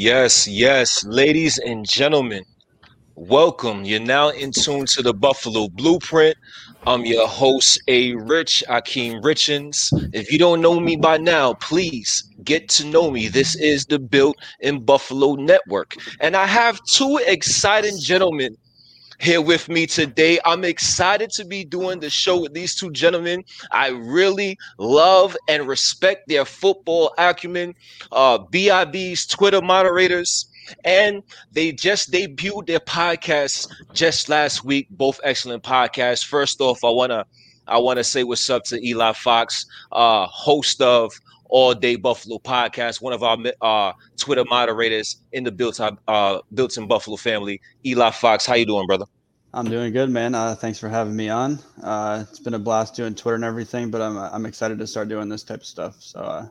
Yes, yes, ladies and gentlemen, welcome. You're now in tune to the Buffalo Blueprint. I'm your host, A Rich Akeem Richens. If you don't know me by now, please get to know me. This is the Built in Buffalo Network. And I have two exciting gentlemen here with me today. I'm excited to be doing the show with these two gentlemen. I really love and respect their football acumen. Uh, BIB's Twitter moderators. And they just debuted their podcast just last week. Both excellent podcasts. First off, I wanna I wanna say what's up to Eli Fox, uh, host of all Day Buffalo podcast, one of our uh, Twitter moderators in the Built uh, Built in Buffalo family, Eli Fox. How you doing, brother? I'm doing good, man. Uh, thanks for having me on. Uh, it's been a blast doing Twitter and everything, but I'm I'm excited to start doing this type of stuff. So, uh,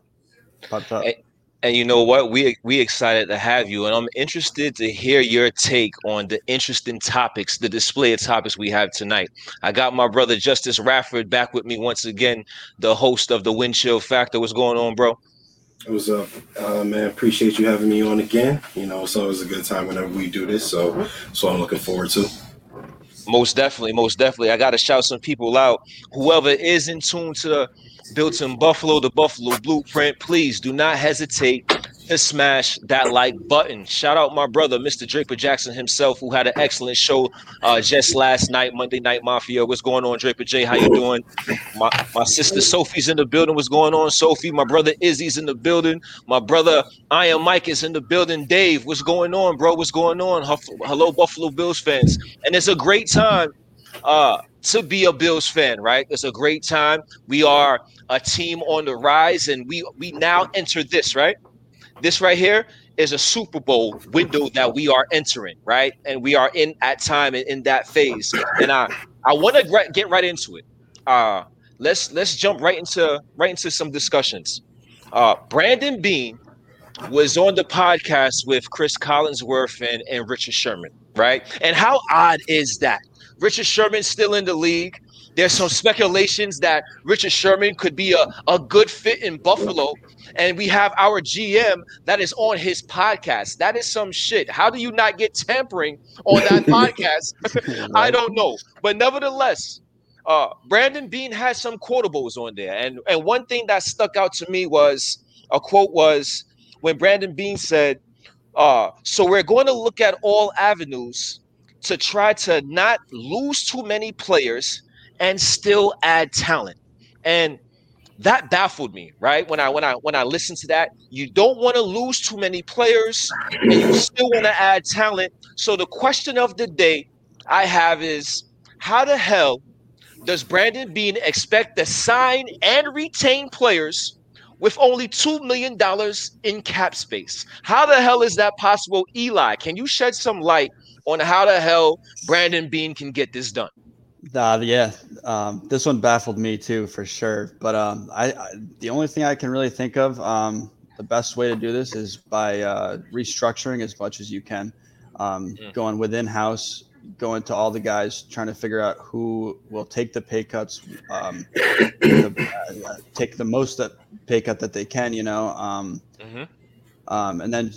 popped up. And, and you know what? We we excited to have you, and I'm interested to hear your take on the interesting topics, the display of topics we have tonight. I got my brother Justice Rafford back with me once again, the host of the Windchill Factor. What's going on, bro? What's up, uh, man? Appreciate you having me on again. You know, it's always a good time whenever we do this. So, so I'm looking forward to. Most definitely, most definitely. I got to shout some people out. Whoever is in tune to the built in Buffalo, the Buffalo Blueprint, please do not hesitate to smash that like button. Shout out my brother, Mr. Draper Jackson himself, who had an excellent show uh, just last night, Monday Night Mafia. What's going on, Draper J? How you doing? My my sister Sophie's in the building. What's going on, Sophie? My brother Izzy's in the building. My brother Iron Mike is in the building. Dave, what's going on, bro? What's going on? Hello, Buffalo Bills fans. And it's a great time uh, to be a Bills fan, right? It's a great time. We are a team on the rise, and we we now enter this, right? This right here is a Super Bowl window that we are entering, right? And we are in at time and in that phase. And I I want to get right into it. Uh, let's let's jump right into right into some discussions. Uh, Brandon Beane was on the podcast with Chris Collinsworth and, and Richard Sherman, right? And how odd is that? Richard Sherman still in the league. There's some speculations that Richard Sherman could be a, a good fit in Buffalo. And we have our GM that is on his podcast. That is some shit. How do you not get tampering on that podcast? I don't know. But nevertheless, uh, Brandon Beane has some quotables on there. And, and one thing that stuck out to me was a quote was when Brandon Beane said, uh, so we're going to look at all avenues to try to not lose too many players and still add talent. And that baffled me, right? When I when I when I listened to that, you don't want to lose too many players and you still want to add talent. So the question of the day I have is how the hell does Brandon Beane expect to sign and retain players with only $2 million in cap space? How the hell is that possible? Eli, can you shed some light on how the hell Brandon Beane can get this done? Uh, yeah, um, this one baffled me too for sure. But um, I, I, the only thing I can really think of, um, the best way to do this is by uh, restructuring as much as you can, um, mm. going within house, going to all the guys, trying to figure out who will take the pay cuts, um, the, uh, take the most that pay cut that they can, you know, um, mm-hmm. um, and then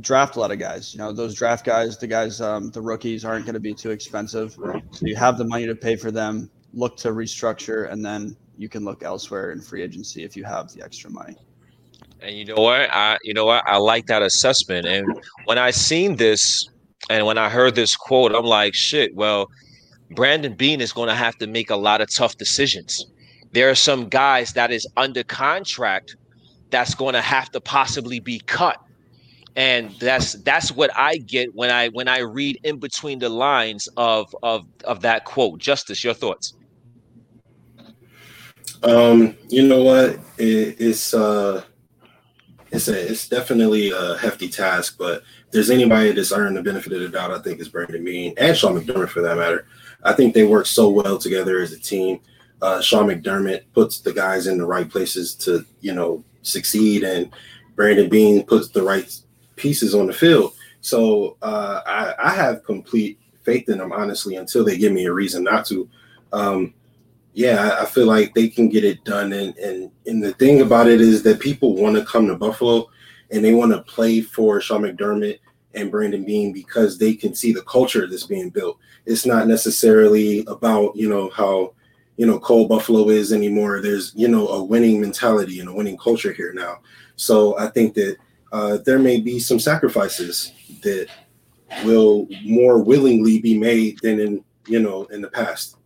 draft a lot of guys. You know, those draft guys, the guys, um, the rookies aren't going to be too expensive. So you have the money to pay for them. Look to restructure, and then you can look elsewhere in free agency if you have the extra money. And you know what? I you know what? I like that assessment. And when I seen this, and when I heard this quote, I'm like, shit. Well, Brandon Beane is going to have to make a lot of tough decisions. There are some guys that is under contract that's going to have to possibly be cut and that's that's what I get when I when I read in between the lines of of of that quote. Justice, your thoughts? Um, you know what? It, it's uh, it's a it's definitely a hefty task, but if there's anybody that's earned the benefit of the doubt, I think is Brandon Beane and Sean McDermott for that matter. I think they work so well together as a team. Uh, Sean McDermott puts the guys in the right places to you know succeed, and Brandon Beane puts the right pieces on the field. So uh, I, I, have complete faith in them, honestly, until they give me a reason not to. Um, yeah, I, I, feel like they can get it done. And, and and the thing about it is that people want to come to Buffalo, and they want to play for Sean McDermott and Brandon Beane because they can see the culture that's being built. It's not necessarily about, you know, how, you know, cold Buffalo is anymore. There's, you know, a winning mentality and a winning culture here now. So I think that uh, there may be some sacrifices that will more willingly be made than in, you know, in the past.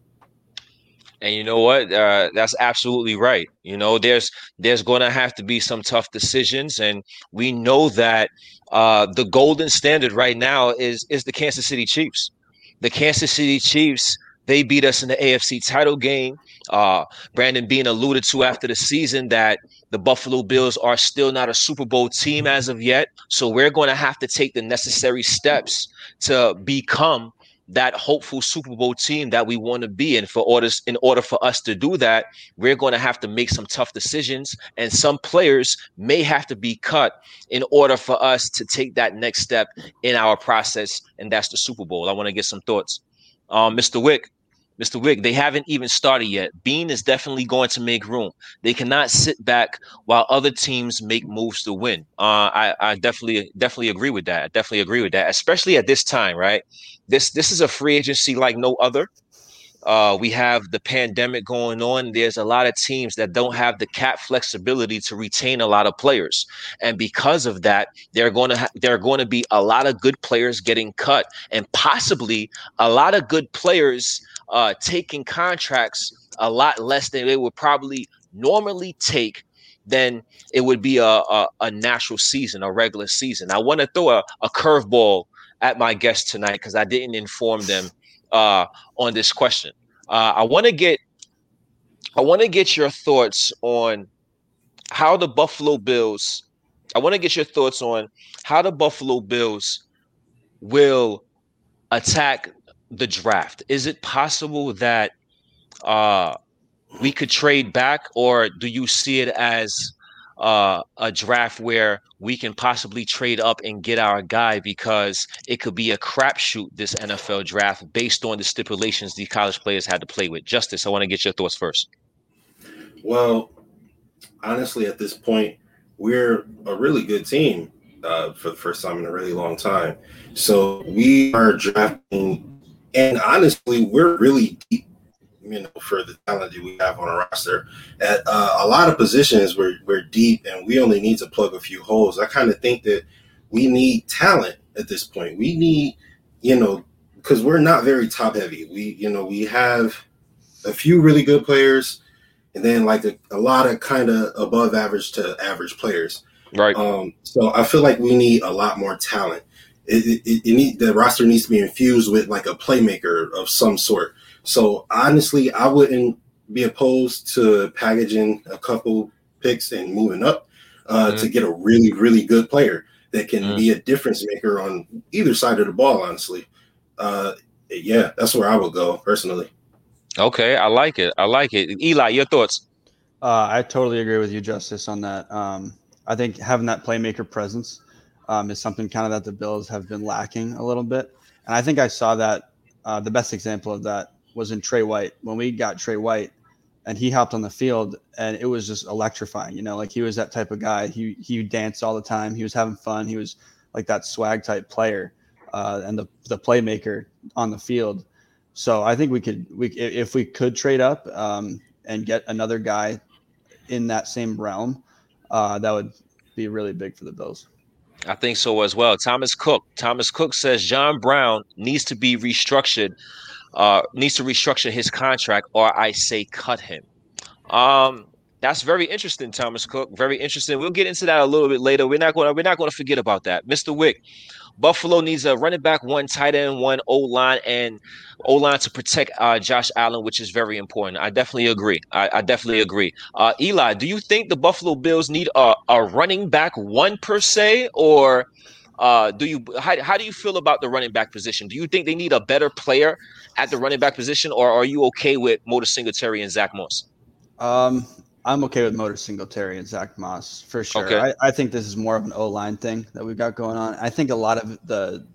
And you know what? Uh, that's absolutely right. You know, there's there's to have to be some tough decisions, and we know that uh, the golden standard right now is is the Kansas City Chiefs. The Kansas City Chiefs they beat us in the AFC title game. Uh, Brandon Beane alluded to after the season that the Buffalo Bills are still not a Super Bowl team as of yet. So we're going to have to take the necessary steps to become that hopeful Super Bowl team that we want to be. And for orders, in order for us to do that, we're going to have to make some tough decisions, and some players may have to be cut in order for us to take that next step in our process, and that's the Super Bowl. I want to get some thoughts, um, Mr. Wick. Mr. Wick, they haven't even started yet. Beane is definitely going to make room. They cannot sit back while other teams make moves to win. Uh, I, I definitely, definitely agree with that. I definitely agree with that, especially at this time, right? This, this is a free agency like no other. Uh, we have the pandemic going on. There's a lot of teams that don't have the cap flexibility to retain a lot of players, and because of that, they're going to ha- there are going to be a lot of good players getting cut, and possibly a lot of good players uh, taking contracts a lot less than they would probably normally take then it would be a, a, a natural season, a regular season. I want to throw a, a curveball at my guests tonight because I didn't inform them uh, on this question. Uh, I want to get I want to get your thoughts on how the Buffalo Bills. I want to get your thoughts on how the Buffalo Bills will attack the draft. Is it possible that uh, we could trade back, or do you see it as uh, a draft where we can possibly trade up and get our guy because it could be a crapshoot this NFL draft based on the stipulations the college players had to play with. Justice, I want to get your thoughts first. Well, honestly, at this point, we're a really good team uh, for the first time in a really long time. So we are drafting, and honestly, we're really deep you know, for the talent that we have on our roster. At uh, a lot of positions, we're, we're deep and we only need to plug a few holes. I kind of think that we need talent at this point. We need, you know, because we're not very top heavy. We, you know, we have a few really good players and then like a, a lot of kind of above average to average players. Right. Um, so I feel like we need a lot more talent. It, it, it need, the roster needs to be infused with like a playmaker of some sort so honestly, I wouldn't be opposed to packaging a couple picks and moving up uh, mm-hmm. to get a really, really good player that can mm-hmm. be a difference maker on either side of the ball. Honestly, uh, yeah, that's where I would go personally. Okay, I like it. I like it. Eli, your thoughts? Uh, I totally agree with you, Justice, on that. Um, I think having that playmaker presence um, is something kind of that the Bills have been lacking a little bit, and I think I saw that uh, the best example of that was in Tre White when we got Tre White and he hopped on the field and it was just electrifying. You know, like he was that type of guy. He he danced all the time. He was having fun. He was like that swag type player uh, and the the playmaker on the field. So I think we could we if we could trade up um, and get another guy in that same realm, uh, that would be really big for the Bills. I think so as well. Thomas Cook. Thomas Cook says John Brown needs to be restructured uh, needs to restructure his contract, or I say cut him. Um, that's very interesting, Thomas Cook. Very interesting. We'll get into that a little bit later. We're not going to we're not going to forget about that, Mr. Wick. Buffalo needs a running back, one tight end, one O line, and O line to protect uh, Josh Allen, which is very important. I definitely agree. I, I definitely agree. Uh, Eli, do you think the Buffalo Bills need a, a running back one per se, or uh, do you how, how do you feel about the running back position? Do you think they need a better player at the running back position, or are you okay with Motor Singletary and Zach Moss? Um, I'm okay with Motor Singletary and Zach Moss for sure. Okay. I, I think this is more of an O line thing that we've got going on. I think a lot of the,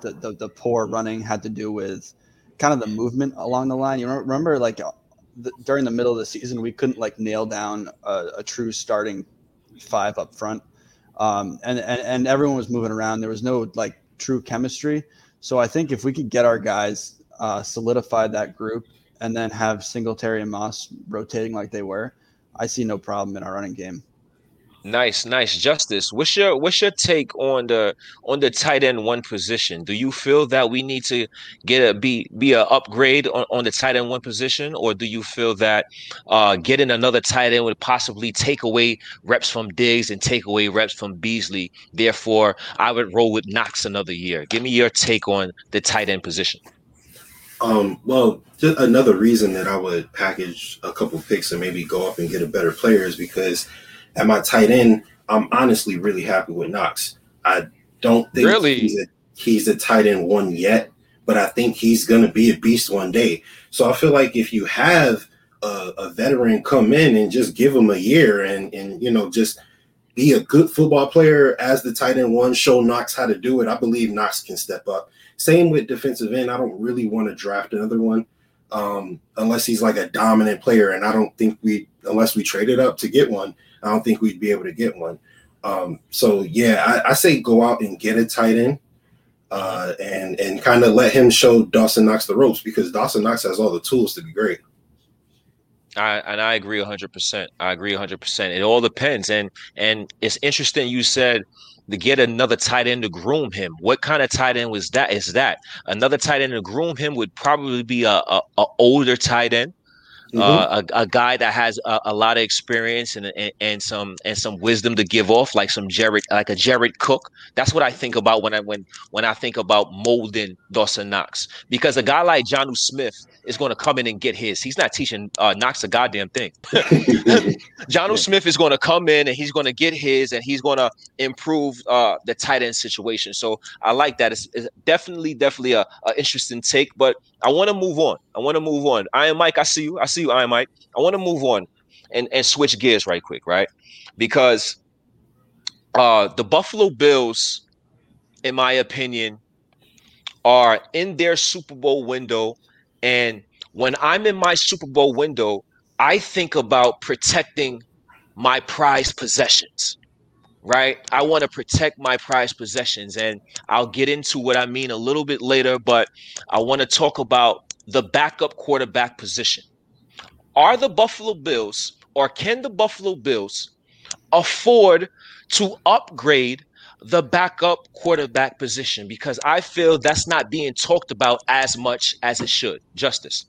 the the, the poor running had to do with kind of the movement along the line. You remember, like the, during the middle of the season, we couldn't like nail down a, a true starting five up front Um, and, and and everyone was moving around. There was no like true chemistry. So I think if we could get our guys uh, solidify that group and then have Singletary and Moss rotating like they were, I see no problem in our running game. Nice, nice, Justice. What's your what's your take on the on the tight end one position? Do you feel that we need to get a be be a upgrade on, on the tight end one position, or do you feel that uh, getting another tight end would possibly take away reps from Diggs and take away reps from Beasley? Therefore, I would roll with Knox another year. Give me your take on the tight end position. Um, well, just another reason that I would package a couple picks and maybe go up and get a better player is because at my tight end, I'm honestly really happy with Knox. I don't think really? he's a he's a tight end one yet, but I think he's gonna be a beast one day. So I feel like if you have a, a veteran come in and just give him a year and and you know just be a good football player as the tight end one, show Knox how to do it. I believe Knox can step up. Same with defensive end. I don't really want to draft another one um, unless he's like a dominant player, and I don't think we unless we traded up to get one. I don't think we'd be able to get one. Um, so yeah, I, I, say go out and get a tight end, uh, and and kind of let him show Dawson Knox the ropes because Dawson Knox has all the tools to be great. I and I agree 100%. I agree 100%. It all depends and and it's interesting you said to get another tight end to groom him. What kind of tight end was that? Is that another tight end to groom him would probably be a, a, a older tight end. Uh, a, a, guy that has a, a lot of experience and, and, and some and some wisdom to give off, like some Jared, like a Jared Cook. That's what I think about when I when when I think about molding Dawson Knox, because a guy like Jonnu Smith is going to come in and get his. He's not teaching uh, Knox a goddamn thing. Jonnu yeah. Smith is going to come in and he's going to get his, and he's going to improve uh, the tight end situation. So I like that. It's, it's definitely definitely a, a interesting take, but I want to move on. I want to move on. Iron Mike. I see you. I see you. Iron Mike. I want to move on and and switch gears right quick, right? Because uh the Buffalo Bills, in my opinion, are in their Super Bowl window. And when I'm in my Super Bowl window, I think about protecting my prized possessions right? I want to protect my prized possessions. And I'll get into what I mean a little bit later, but I want to talk about the backup quarterback position. Are the Buffalo Bills or can the Buffalo Bills afford to upgrade the backup quarterback position? Because I feel that's not being talked about as much as it should. Justice.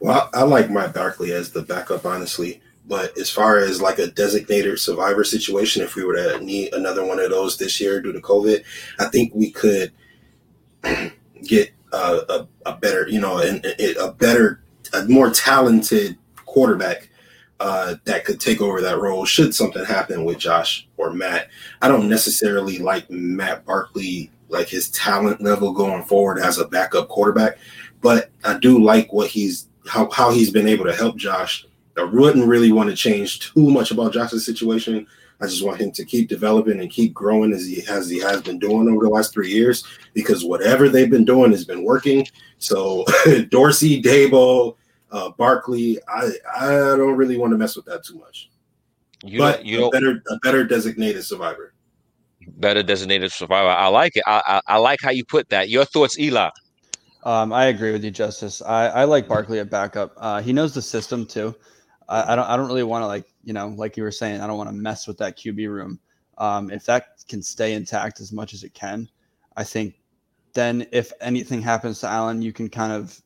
Well, I, I like Matt Barkley as the backup, honestly. But as far as like a designated survivor situation, if we were to need another one of those this year due to COVID, I think we could get a, a, a better, you know, a, a better, a more talented quarterback uh, that could take over that role should something happen with Josh or Matt. I don't necessarily like Matt Barkley, like his talent level going forward as a backup quarterback, but I do like what he's how, how he's been able to help Josh I wouldn't really want to change too much about Josh's situation. I just want him to keep developing and keep growing as he has he has been doing over the last three years because whatever they've been doing has been working. So Dorsey, Daboll, uh, Barkley, I I don't really want to mess with that too much. You but you a better a better designated survivor. Better designated survivor. I like it. I, I, I like how you put that. Your thoughts, Eli? Um, I agree with you, Justice. I, I like Barkley at backup. Uh, he knows the system too. I, I don't I don't really want to like you know like you were saying I don't want to mess with that QB room. Um, if that can stay intact as much as it can, I think then if anything happens to Allen, you can kind of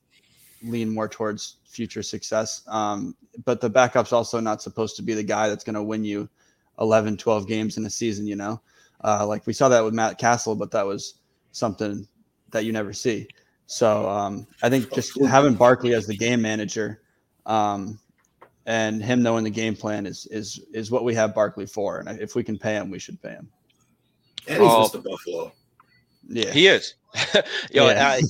lean more towards future success. Um, but the backup's also not supposed to be the guy that's going to win you 11, 12 games in a season, you know? Uh, like we saw that with Matt Cassel, but that was something that you never see. So um, I think just having Barkley as the game manager um, and him knowing the game plan is is is what we have Barkley for. And if we can pay him, we should pay him. And he's uh, Mr. Buffalo. Yeah, he is. Yo, yeah. I,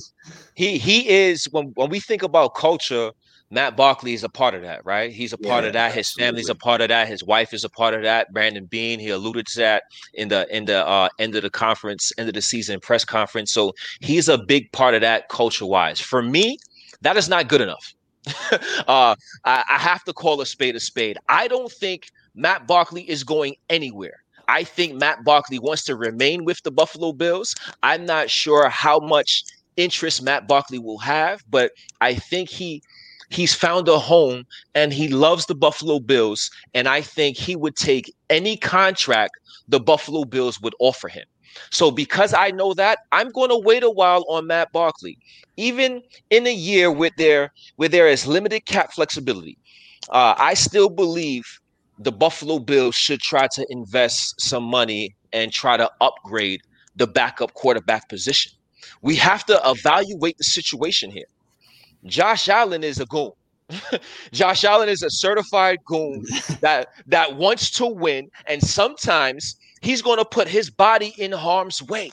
he he is when when we think about culture. Matt Barkley is a part of that, right? He's a part yeah, of that. His absolutely. family's a part of that. His wife is a part of that. Brandon Beane, he alluded to that in the in the uh, end of the conference, end of the season press conference. So he's a big part of that culture wise. For me, that is not good enough. uh, I, I have to call a spade a spade. I don't think Matt Barkley is going anywhere. I think Matt Barkley wants to remain with the Buffalo Bills. I'm not sure how much interest Matt Barkley will have, but I think he he's found a home and he loves the Buffalo Bills. And I think he would take any contract the Buffalo Bills would offer him. So because I know that, I'm going to wait a while on Matt Barkley, even in a year with there where there is limited cap flexibility. Uh, I still believe the Buffalo Bills should try to invest some money and try to upgrade the backup quarterback position. We have to evaluate the situation here. Josh Allen is a goon. Josh Allen is a certified goon that that wants to win, and sometimes he's going to put his body in harm's way.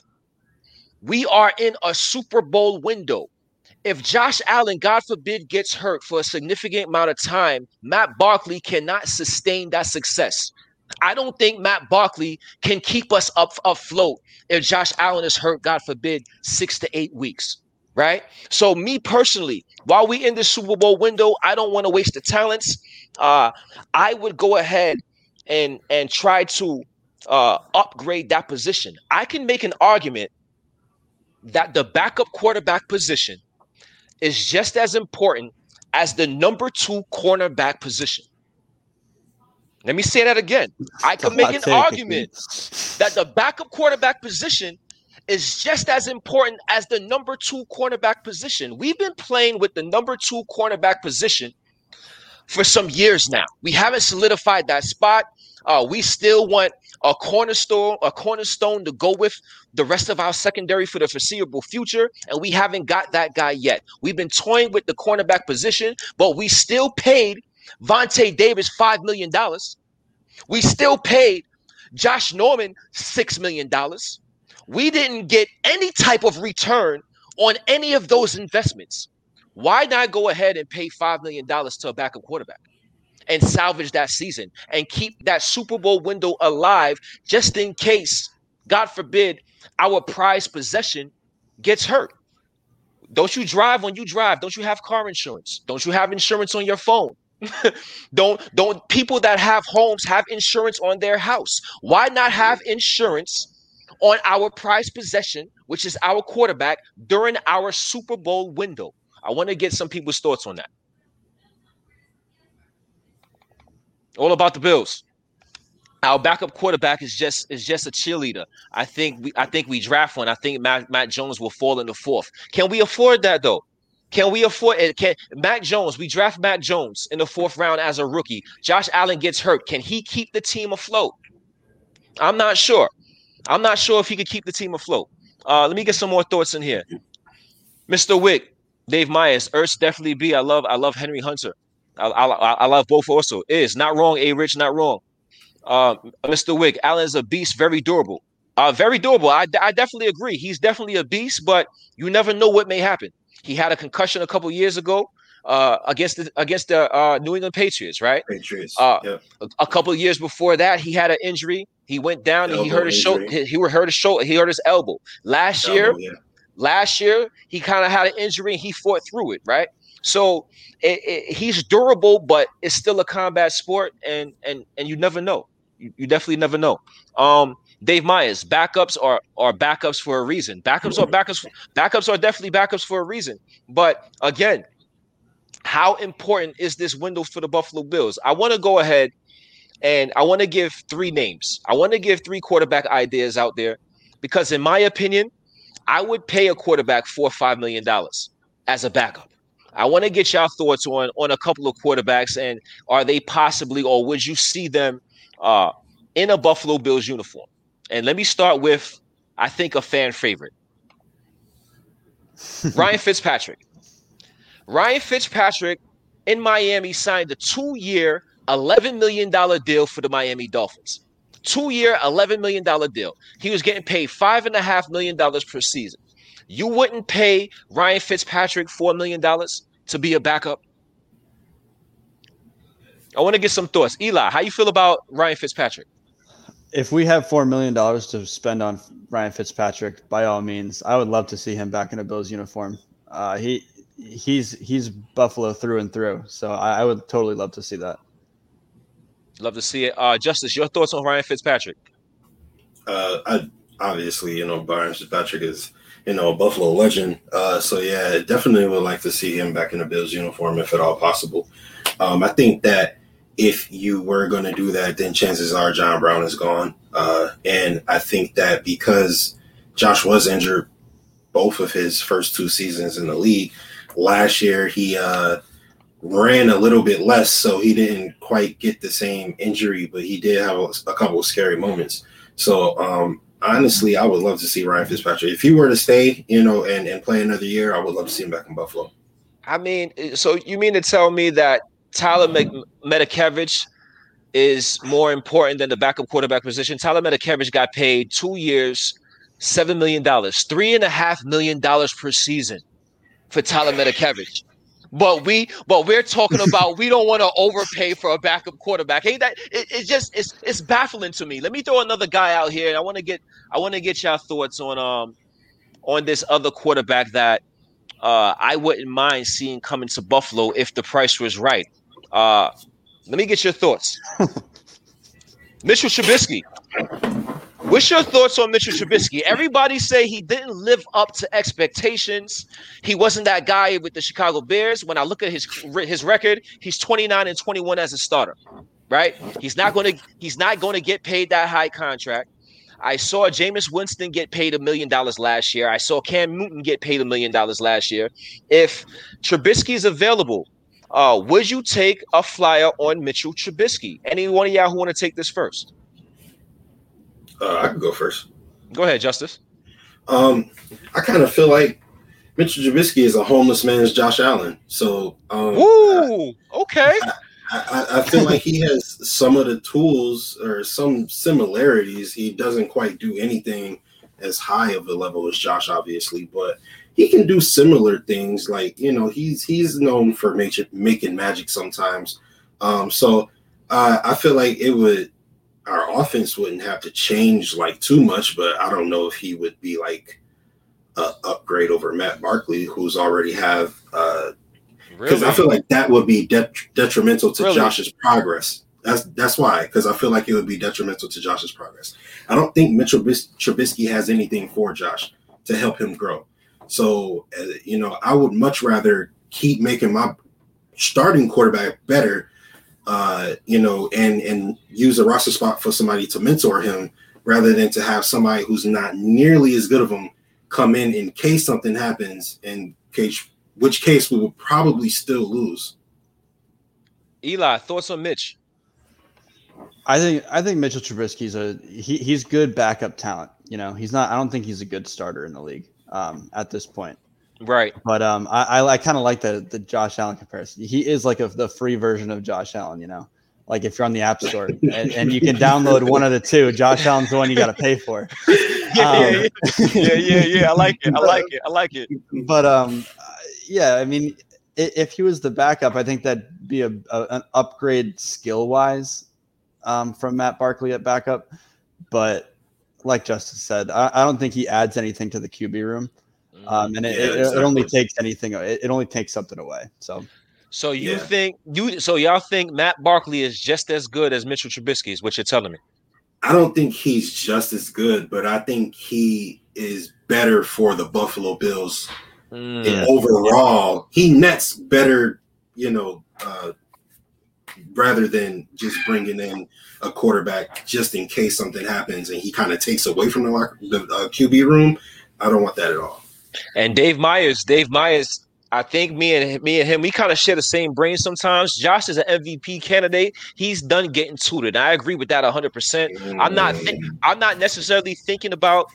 We are in a Super Bowl window. If Josh Allen, God forbid, gets hurt for a significant amount of time, Matt Barkley cannot sustain that success. I don't think Matt Barkley can keep us up afloat if Josh Allen is hurt, God forbid, six to eight weeks. Right. So, me personally, while we in the Super Bowl window, I don't want to waste the talents. Uh, I would go ahead and and try to uh, upgrade that position. I can make an argument that the backup quarterback position is just as important as the number two cornerback position. Let me say that again. I can make an argument that the backup quarterback position is just as important as the number two cornerback position. We've been playing with the number two cornerback position for some years now. We haven't solidified that spot. Uh, we still want a cornerstone, a cornerstone to go with the rest of our secondary for the foreseeable future, and we haven't got that guy yet. We've been toying with the cornerback position, but we still paid Vontae Davis five million dollars. We still paid Josh Norman six million dollars. We didn't get any type of return on any of those investments. Why not go ahead and pay $5 million to a backup quarterback and salvage that season and keep that Super Bowl window alive just in case, God forbid, our prized possession gets hurt? Don't you drive when you drive? Don't you have car insurance? Don't you have insurance on your phone? don't don't people that have homes have insurance on their house? Why not have insurance on our prized possession, which is our quarterback, during our Super Bowl window? I want to get some people's thoughts on that. All about the Bills. Our backup quarterback is just is just a cheerleader. I think we I think we draft one. I think Matt, Mac Jones will fall in the fourth. Can we afford that though? Can we afford it? Can Mac Jones? We draft Mac Jones in the fourth round as a rookie. Josh Allen gets hurt. Can he keep the team afloat? I'm not sure. I'm not sure if he could keep the team afloat. Uh, let me get some more thoughts in here. Mr. Wick, Dave Myers, Ertz definitely B. I love I love Henry Hunter. I, I, I love both also. Is not wrong. A Rich, not wrong. Uh, Mr. Wick, Allen's a beast, very durable. Uh, very durable. I, I definitely agree. He's definitely a beast, but you never know what may happen. He had a concussion a couple years ago uh, against the against the uh, New England Patriots, right? Patriots. Uh, yep. a, a, couple years before that, he had an injury. He went down elbow and he hurt his shoulder. He, he hurt his shoulder. He hurt his elbow. Last elbow, year, yeah. last year he kind of had an injury and he fought through it, right? So it, it, he's durable, but it's still a combat sport, and and and you never know. You, you definitely never know. Um, Dave Myers, backups are are backups for a reason. Backups are backups. Backups are definitely backups for a reason. But again, how important is this window for the Buffalo Bills? I want to go ahead and I want to give three names. I want to give three quarterback ideas out there because, in my opinion, I would pay a quarterback four or five million dollars as a backup. I want to get y'all thoughts on on a couple of quarterbacks and are they possibly or would you see them uh, in a Buffalo Bills uniform? And let me start with, I think, a fan favorite Ryan Fitzpatrick. Ryan Fitzpatrick in Miami signed a two year, $11 million deal for the Miami Dolphins. Two year, $11 million deal. He was getting paid $5.5 million per season. You wouldn't pay Ryan Fitzpatrick $4 million to be a backup? I want to get some thoughts. Eli, how you feel about Ryan Fitzpatrick? if we have four million dollars to spend on Ryan Fitzpatrick, by all means, I would love to see him back in a Bills uniform. Uh, he he's he's Buffalo through and through, so I, I, would totally love to see that. Love to see it. Uh, Justice, your thoughts on Ryan Fitzpatrick? Uh, I obviously, you know, Ryan Fitzpatrick is, you know, a Buffalo legend. Uh, so yeah, definitely would like to see him back in the Bills uniform if at all possible. Um, I think that if you were going to do that, then chances are John Brown is gone. Uh, and I think that because Josh was injured both of his first two seasons in the league, last year he uh, ran a little bit less, so he didn't quite get the same injury, but he did have a, a couple of scary moments. So um, honestly, I would love to see Ryan Fitzpatrick. If he were to stay, you know, and, and play another year, I would love to see him back in Buffalo. I mean, eh, so you mean to tell me that Tyler Matakevich is more important than the backup quarterback position? Tyler Matakevich got paid two years, seven million dollars, three and a half million dollars per season for Tyler Matakevich. But we, but we're talking about we don't want to overpay for a backup quarterback. Hey, that it, it's just it's it's baffling to me. Let me throw another guy out here. I want to get I want to get your thoughts on um on this other quarterback that uh, I wouldn't mind seeing coming to Buffalo if the price was right. Uh, let me get your thoughts. Mitchell Trubisky. What's your thoughts on Mitchell Trubisky? Everybody say he didn't live up to expectations. He wasn't that guy with the Chicago Bears. When I look at his his record, he's 29 and 21 as a starter. Right? He's not going to he's not going to get paid that high contract. I saw Jameis Winston get paid a million dollars last year. I saw Cam Newton get paid a million dollars last year. If Trubisky is available, uh, would you take a flyer on Mitchell Trubisky? Any one of y'all who want to take this first? Uh, I can go first. Go ahead, Justice. Um, I kind of feel like Mitchell Trubisky is a homeless man's Josh Allen. So, um, Ooh, okay. I, I, I, feel like he has some of the tools or some similarities. He doesn't quite do anything as high of a level as Josh, obviously, but he can do similar things. Like you know, he's he's known for making making magic sometimes. Um, so uh, I feel like it would our offense wouldn't have to change like too much, but I don't know if he would be like a upgrade over Matt Barkley, who's already have uh, because really? I feel like that would be de- detrimental to really? Josh's progress. That's that's why because I feel like it would be detrimental to Josh's progress. I don't think Mitchell Trubisky has anything for Josh to help him grow. So uh, you know, I would much rather keep making my starting quarterback better, uh, you know, and and use a roster spot for somebody to mentor him rather than to have somebody who's not nearly as good of him come in in case something happens in case which case we will probably still lose. Eli, thoughts on Mitch? I think I think Mitchell Trubisky's a he, he's good backup talent. You know, he's not. I don't think he's a good starter in the league um, at this point. Right. But um, I I, I kind of like the the Josh Allen comparison. He is like a, the free version of Josh Allen. You know, like if you're on the App Store and, and you can download one of the two, Josh Allen's the one you got to pay for. Yeah, um, yeah, yeah, yeah, yeah. I like it. I like it. I like it. But um, yeah, I mean, if he was the backup, I think that'd be a, a an upgrade skill wise um, from Matt Barkley at backup. But like Justice said, I, I, don't think he adds anything to the QB room. Mm, um, and it, yeah, it, it, only takes anything. It, it, only takes something away. So, so you yeah. think you? So y'all think Matt Barkley is just as good as Mitchell Trubisky? Is what you're telling me? I don't think he's just as good, but I think he is better for the Buffalo Bills Mm. overall, he nets better, you know, uh, rather than just bringing in a quarterback just in case something happens and he kind of takes away from the, the uh, QB room. I don't want that at all. And Dave Myers, Dave Myers, I think me and me and him, we kind of share the same brain sometimes. Josh is an MVP candidate. He's done getting tutored. I agree with that 100. percent I'm not. Th- I'm not necessarily thinking about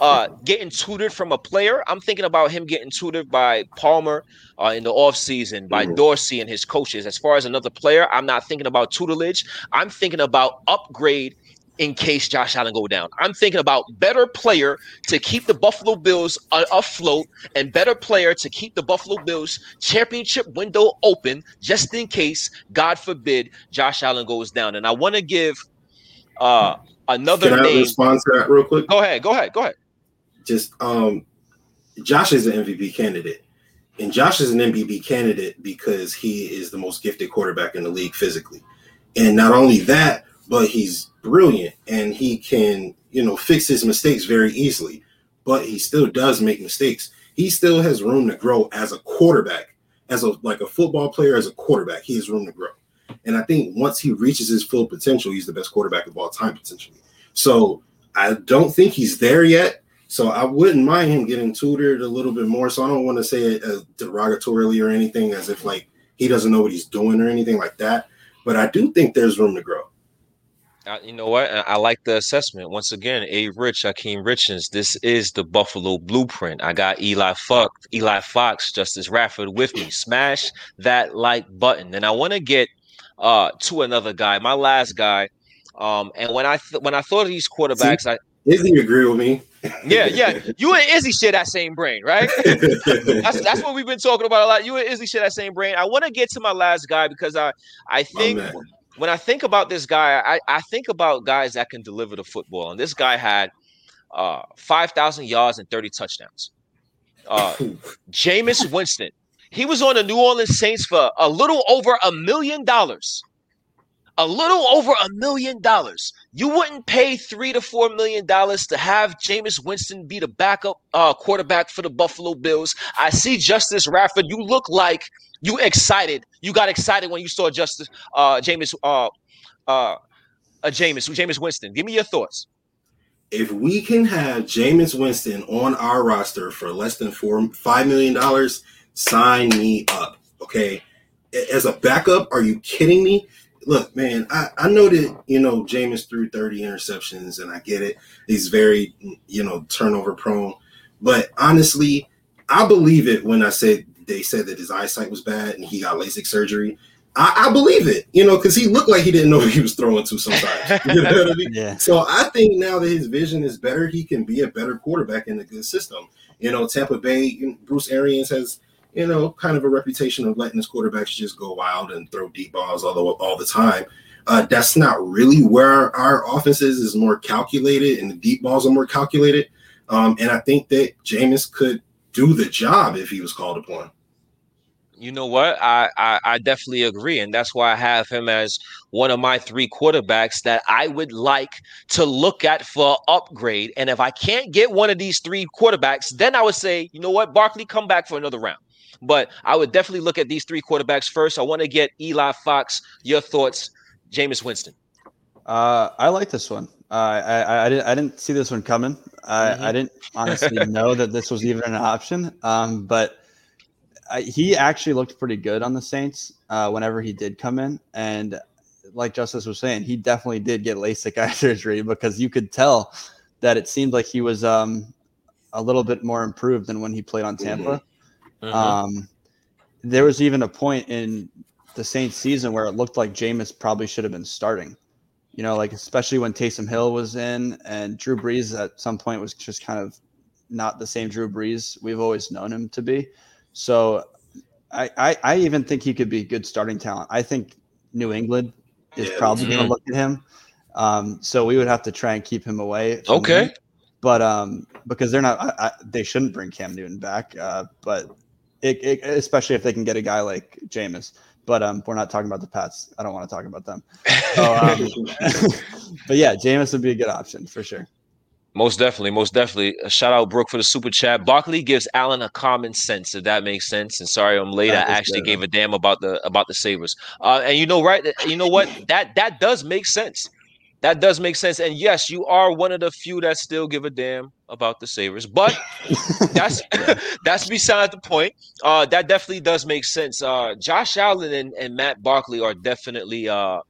uh, getting tutored from a player. I'm thinking about him getting tutored by Palmer uh, in the offseason, by mm-hmm. Dorsey and his coaches. As far as another player, I'm not thinking about tutelage. I'm thinking about upgrade in case Josh Allen go down. I'm thinking about better player to keep the Buffalo Bills uh, afloat and better player to keep the Buffalo Bills championship window open just in case, God forbid, Josh Allen goes down. And I want to give uh, another Can I name. respond to that real quick? Go ahead. Go ahead. Go ahead just um Josh is an MVP candidate. And Josh is an MVP candidate because he is the most gifted quarterback in the league physically. And not only that, but he's brilliant and he can you know, fix his mistakes very easily, but he still does make mistakes. He still has room to grow as a quarterback, as a like a football player, as a quarterback. He has room to grow. And I think once he reaches his full potential, he's the best quarterback of all time potentially. So I don't think he's there yet. So I wouldn't mind him getting tutored a little bit more. So I don't want to say it uh, derogatorily or anything, as if like he doesn't know what he's doing or anything like that. But I do think there's room to grow. Uh, you know what? I like the assessment. Once again, A Rich, Akeem Richens. This is the Buffalo blueprint. I got Eli Fox, Eli Fox, Justice Rafford with me. Smash that like button. And I want to get uh to another guy, my last guy. Um, and when I th- when I thought of these quarterbacks, See, I Izzy agree with me. yeah, yeah. You and Izzy share that same brain, right? that's that's what we've been talking about a lot. You and Izzy share that same brain. I want to get to my last guy because I I think when I think about this guy, I, I think about guys that can deliver the football. And this guy had uh, 5,000 yards and 30 touchdowns. Uh, Jameis Winston. He was on the New Orleans Saints for a little over a million dollars. A little over a million dollars. You wouldn't pay three to four million dollars to have Jameis Winston be the backup uh, quarterback for the Buffalo Bills. I see Justice Radford. You look like you excited. You got excited when you saw Justice uh Jameis uh uh, uh Jameis Jameis Winston. Give me your thoughts. If we can have Jameis Winston on our roster for less than four five million dollars, sign me up. Okay. As a backup, are you kidding me? Look, man, I, I know that you know Jameis threw 30 interceptions, and I get it. He's very, you know, turnover prone. But honestly, I believe it when I said they said that his eyesight was bad and he got LASIK surgery. I, I believe it, you know, because he looked like he didn't know he was throwing to sometimes. You know I mean? yeah. So I think now that his vision is better, he can be a better quarterback in a good system. You know, Tampa Bay, Bruce Arians has, you know, kind of a reputation of letting his quarterbacks just go wild and throw deep balls all the, all the time. Uh, that's not really where our offense is, is more calculated and the deep balls are more calculated. Um, and I think that Jameis could do the job if he was called upon you know what? I, I, I definitely agree, and that's why I have him as one of my three quarterbacks that I would like to look at for upgrade. And if I can't get one of these three quarterbacks, then I would say, you know what, Barkley, come back for another round. But I would definitely look at these three quarterbacks first. I want to get Eli Fox. Your thoughts, Jameis Winston? Uh, I like this one. Uh, I, I didn't I didn't see this one coming. I, mm-hmm. I didn't honestly know that this was even an option. Um, but he actually looked pretty good on the Saints uh, whenever he did come in, and like Justice was saying, he definitely did get LASIK eye surgery because you could tell that it seemed like he was um, a little bit more improved than when he played on Tampa. Mm-hmm. Um, there was even a point in the Saints season where it looked like Jameis probably should have been starting. You know, like especially when Taysom Hill was in and Drew Brees at some point was just kind of not the same Drew Brees we've always known him to be. So I, I, I even think he could be good starting talent. I think New England is yeah, probably going to look at him. Um, so we would have to try and keep him away. Okay. Him. But um, because they're not, I, I, they shouldn't bring Cam Newton back. Uh, but it, it, especially if they can get a guy like Jameis. But um, we're not talking about the Pats. I don't want to talk about them. So, um, but yeah, Jameis would be a good option for sure. Most definitely, most definitely. A shout out Brooke for the super chat. Barkley gives Allen a common sense, if that makes sense. And sorry, I'm late. I actually good, gave a damn about the about the Sabres. Uh, and you know, right? You know what? that that does make sense. That does make sense. And yes, you are one of the few that still give a damn about the Sabres. But that's that's beside the point. Uh, that definitely does make sense. Uh, Josh Allen and, and Matt Barkley are definitely uh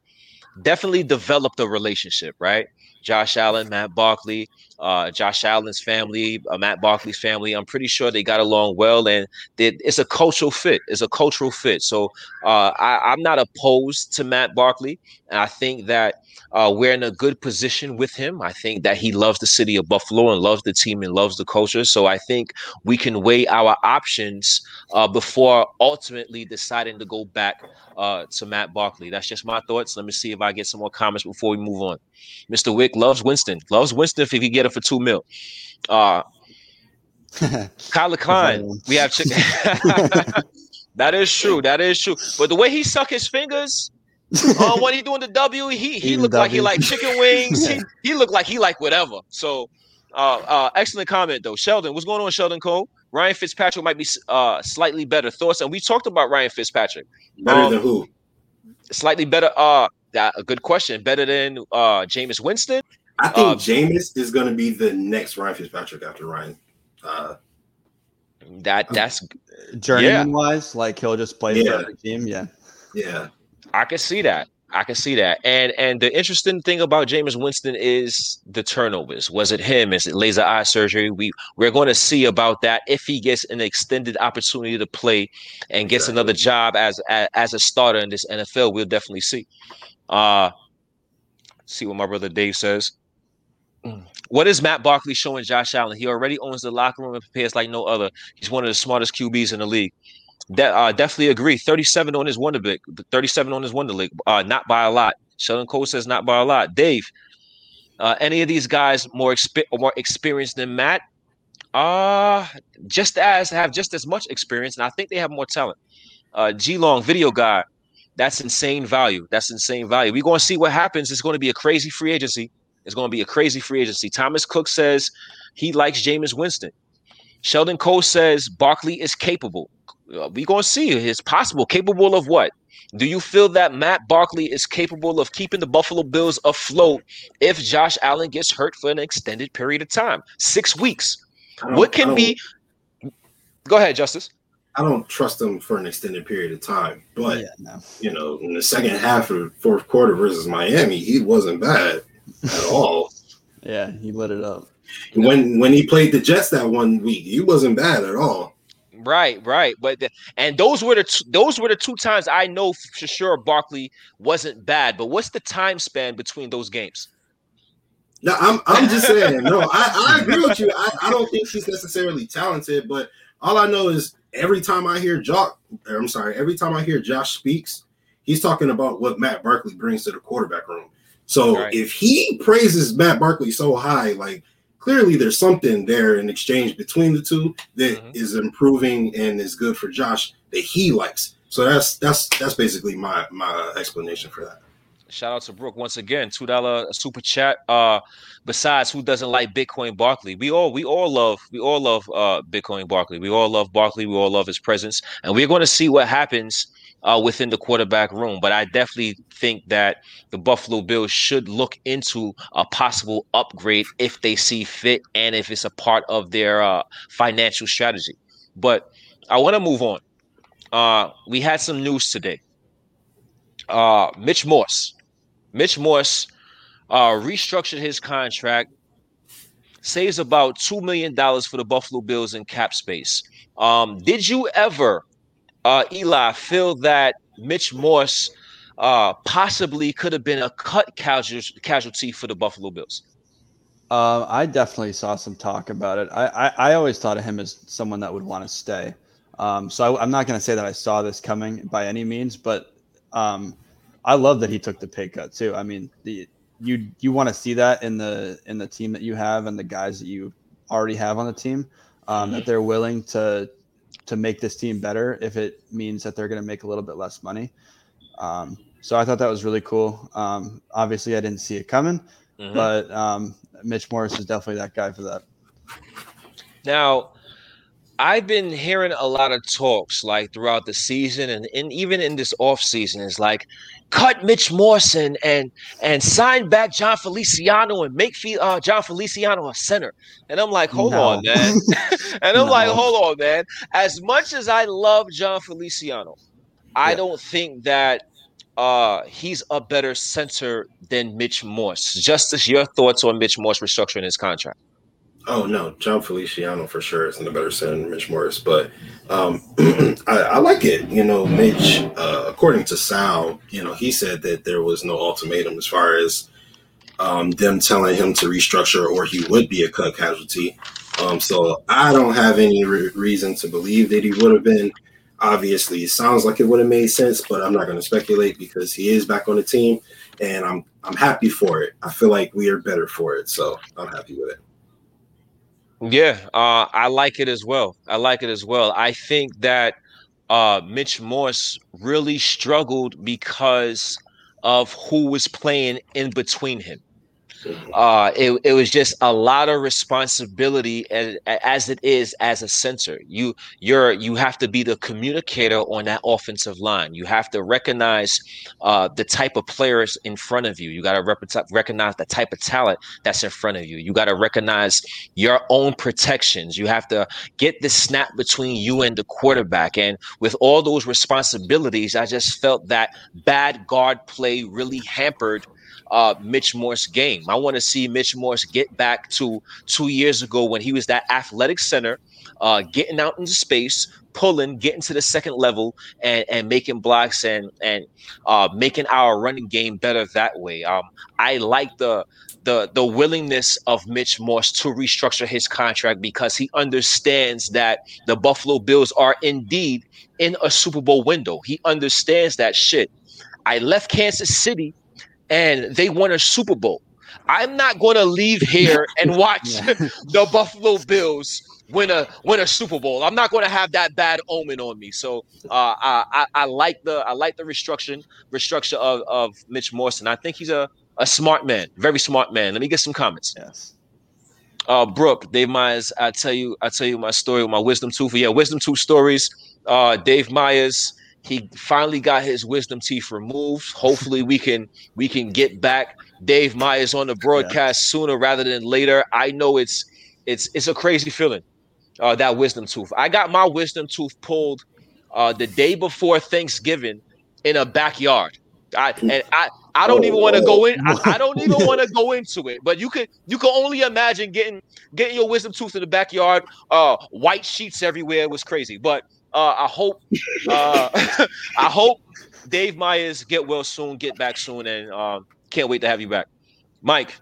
definitely developed a relationship, right? Josh Allen, Matt Barkley, uh, Josh Allen's family, uh, Matt Barkley's family. I'm pretty sure they got along well, and they, it's a cultural fit. It's a cultural fit. So uh, I, I'm not opposed to Matt Barkley, and I think that uh, we're in a good position with him. I think that he loves the city of Buffalo and loves the team and loves the culture. So I think we can weigh our options uh, before ultimately deciding to go back uh, to Matt Barkley. That's just my thoughts. Let me see if I get some more comments before we move on. Mr. Wick loves Winston. Loves Winston if he get it for two mil. Uh, Kyler Klein, we have chicken. that is true. That is true. But the way he suck his fingers, uh, when he doing the W, he he looked like he like chicken wings. he, he looked like he like whatever. So, uh, uh, excellent comment though, Sheldon. What's going on, Sheldon Cole? Ryan Fitzpatrick might be uh slightly better thoughts, and we talked about Ryan Fitzpatrick. Better um, than who? Slightly better. Uh, that a good question. Better than uh Jameis Winston. I think uh, Jameis is going to be the next Ryan Fitzpatrick after Ryan. Uh, that that's journeyman yeah. wise, like he'll just play yeah. for every team. Yeah, yeah, I can see that. I can see that. And and the interesting thing about Jameis Winston is the turnovers. Was it him? Is it laser eye surgery? We we're going to see about that if he gets an extended opportunity to play and gets exactly. another job as, as as a starter in this NFL. We'll definitely see. Uh see what my brother Dave says. What is Matt Barkley showing Josh Allen? He already owns the locker room and prepares like no other. He's one of the smartest QBs in the league. De- uh, definitely agree. 37 on his Wonderlic. 37 on his Wonderlic. Uh, not by a lot. Sheldon Cole says not by a lot. Dave, uh, any of these guys more exp- more experienced than Matt? Uh just as have just as much experience, and I think they have more talent. Uh, G Long, video guy, that's insane value. That's insane value. We're going to see what happens. It's going to be a crazy free agency. It's going to be a crazy free agency. Thomas Cook says he likes Jameis Winston. Sheldon Cole says Barkley is capable. Uh, we going to see. It's possible. Capable of what? Do you feel that Matt Barkley is capable of keeping the Buffalo Bills afloat if Josh Allen gets hurt for an extended period of time? Six weeks. What can be. Go ahead, Justice. I don't trust him for an extended period of time, but yeah, no. you know, in the second half of fourth quarter versus Miami, he wasn't bad at all. yeah, he lit it up. When when he played the Jets that one week, he wasn't bad at all. Right, right, but the, and those were the t- those were the two times I know for sure Barkley wasn't bad. But what's the time span between those games? No, I'm I'm just saying. No, I, I agree with you. I, I don't think she's necessarily talented, but all I know is every time I hear Jock, er, I'm sorry, every time I hear Josh speaks, he's talking about what Matt Barkley brings to the quarterback room. So right. if he praises Matt Barkley so high, like clearly there's something there in exchange between the two that mm-hmm. is improving and is good for Josh that he likes. So that's that's that's basically my my explanation for that. Shout out to Brooke once again, two dollar super chat. Uh, besides, who doesn't like Bitcoin Barkley? We all we all love we all love uh Bitcoin Barkley. We all love Barkley. We all love his presence, and we're going to see what happens uh, within the quarterback room. But I definitely think that the Buffalo Bills should look into a possible upgrade if they see fit and if it's a part of their uh, financial strategy. But I want to move on. Uh, we had some news today. Uh, Mitch Morse. Mitch Morse uh, restructured his contract, saves about $2 million for the Buffalo Bills in cap space. Um, did you ever uh, Eli, feel that Mitch Morse uh, possibly could have been a cut casualty for the Buffalo Bills? Uh, I definitely saw some talk about it. I, I, I always thought of him as someone that would want to stay. Um, so I, am not going to say that I saw this coming by any means, but um, I love that he took the pay cut too. I mean, the, you you want to see that in the in the team that you have and the guys that you already have on the team um, that they're willing to to make this team better if it means that they're going to make a little bit less money. Um, so I thought that was really cool. Um, obviously, I didn't see it coming, mm-hmm. but um, Mitch Morris is definitely that guy for that. Now, I've been hearing a lot of talks like throughout the season and, and even in this off season. It's like, cut Mitch Morrison and and sign back Jon Feliciano and make uh, Jon Feliciano a center. And I'm like, hold no. on, man. and I'm no. like, hold on, man. As much as I love Jon Feliciano, I don't think that uh, he's a better center than Mitch Morse. Justice, your thoughts on Mitch Morse restructuring his contract? Oh no, Jon Feliciano for sure isn't a better center than Mitch Morse, but um, I, I, like it. You know, Mitch, uh, according to Sal, you know, he said that there was no ultimatum as far as um, them telling him to restructure or he would be a cut casualty. Um, so I don't have any re- reason to believe that he would have been. Obviously, it sounds like it would have made sense, but I'm not going to speculate because he is back on the team, and I'm I'm happy for it. I feel like we are better for it, so I'm happy with it. Yeah, uh, I like it as well. I like it as well. I think that uh, Mitch Morse really struggled because of who was playing in between him uh, it, it was just a lot of responsibility as, as it is as a center. You you're you have to be the communicator on that offensive line. You have to recognize uh, the type of players in front of you. You got to rep- recognize the type of talent that's in front of you. You got to recognize your own protections. You have to get the snap between you and the quarterback. And with all those responsibilities, I just felt that bad guard play really hampered uh, Mitch Morse game. I want to see Mitch Morse get back to two years ago when he was that athletic center, uh, getting out into space, pulling, getting to the second level, and, and making blocks and and uh, making our running game better that way. Um, I like the the the willingness of Mitch Morse to restructure his contract because he understands that the Buffalo Bills are indeed in a Super Bowl window. He understands that shit. I left Kansas City and they won a Super Bowl. I'm not going to leave here and watch the Buffalo Bills win a win a Super Bowl. I'm not going to have that bad omen on me. So uh, I, I, I like the I like the restructuring restructure of, of Mitch Morrison. I think he's a, a smart man, very smart man. Let me get some comments. Yes. Uh, Brooke, Dave Myers, I tell you, I tell you my story, with my wisdom tooth. Yeah, wisdom tooth stories. Uh, Dave Myers he finally got his wisdom teeth removed. Hopefully, we can we can get back Dave Myers on the broadcast yeah. sooner rather than later. I know it's it's it's a crazy feeling. Uh, that wisdom tooth. I got my wisdom tooth pulled uh, the day before Thanksgiving in a backyard. I and I I don't even want to go in. I, I don't even want to go into it. But you could you can only imagine getting getting your wisdom tooth in the backyard. Uh, white sheets everywhere was crazy. But uh, I hope uh, I hope Dave Myers get well soon, get back soon, and um, can't wait to have you back. Mike,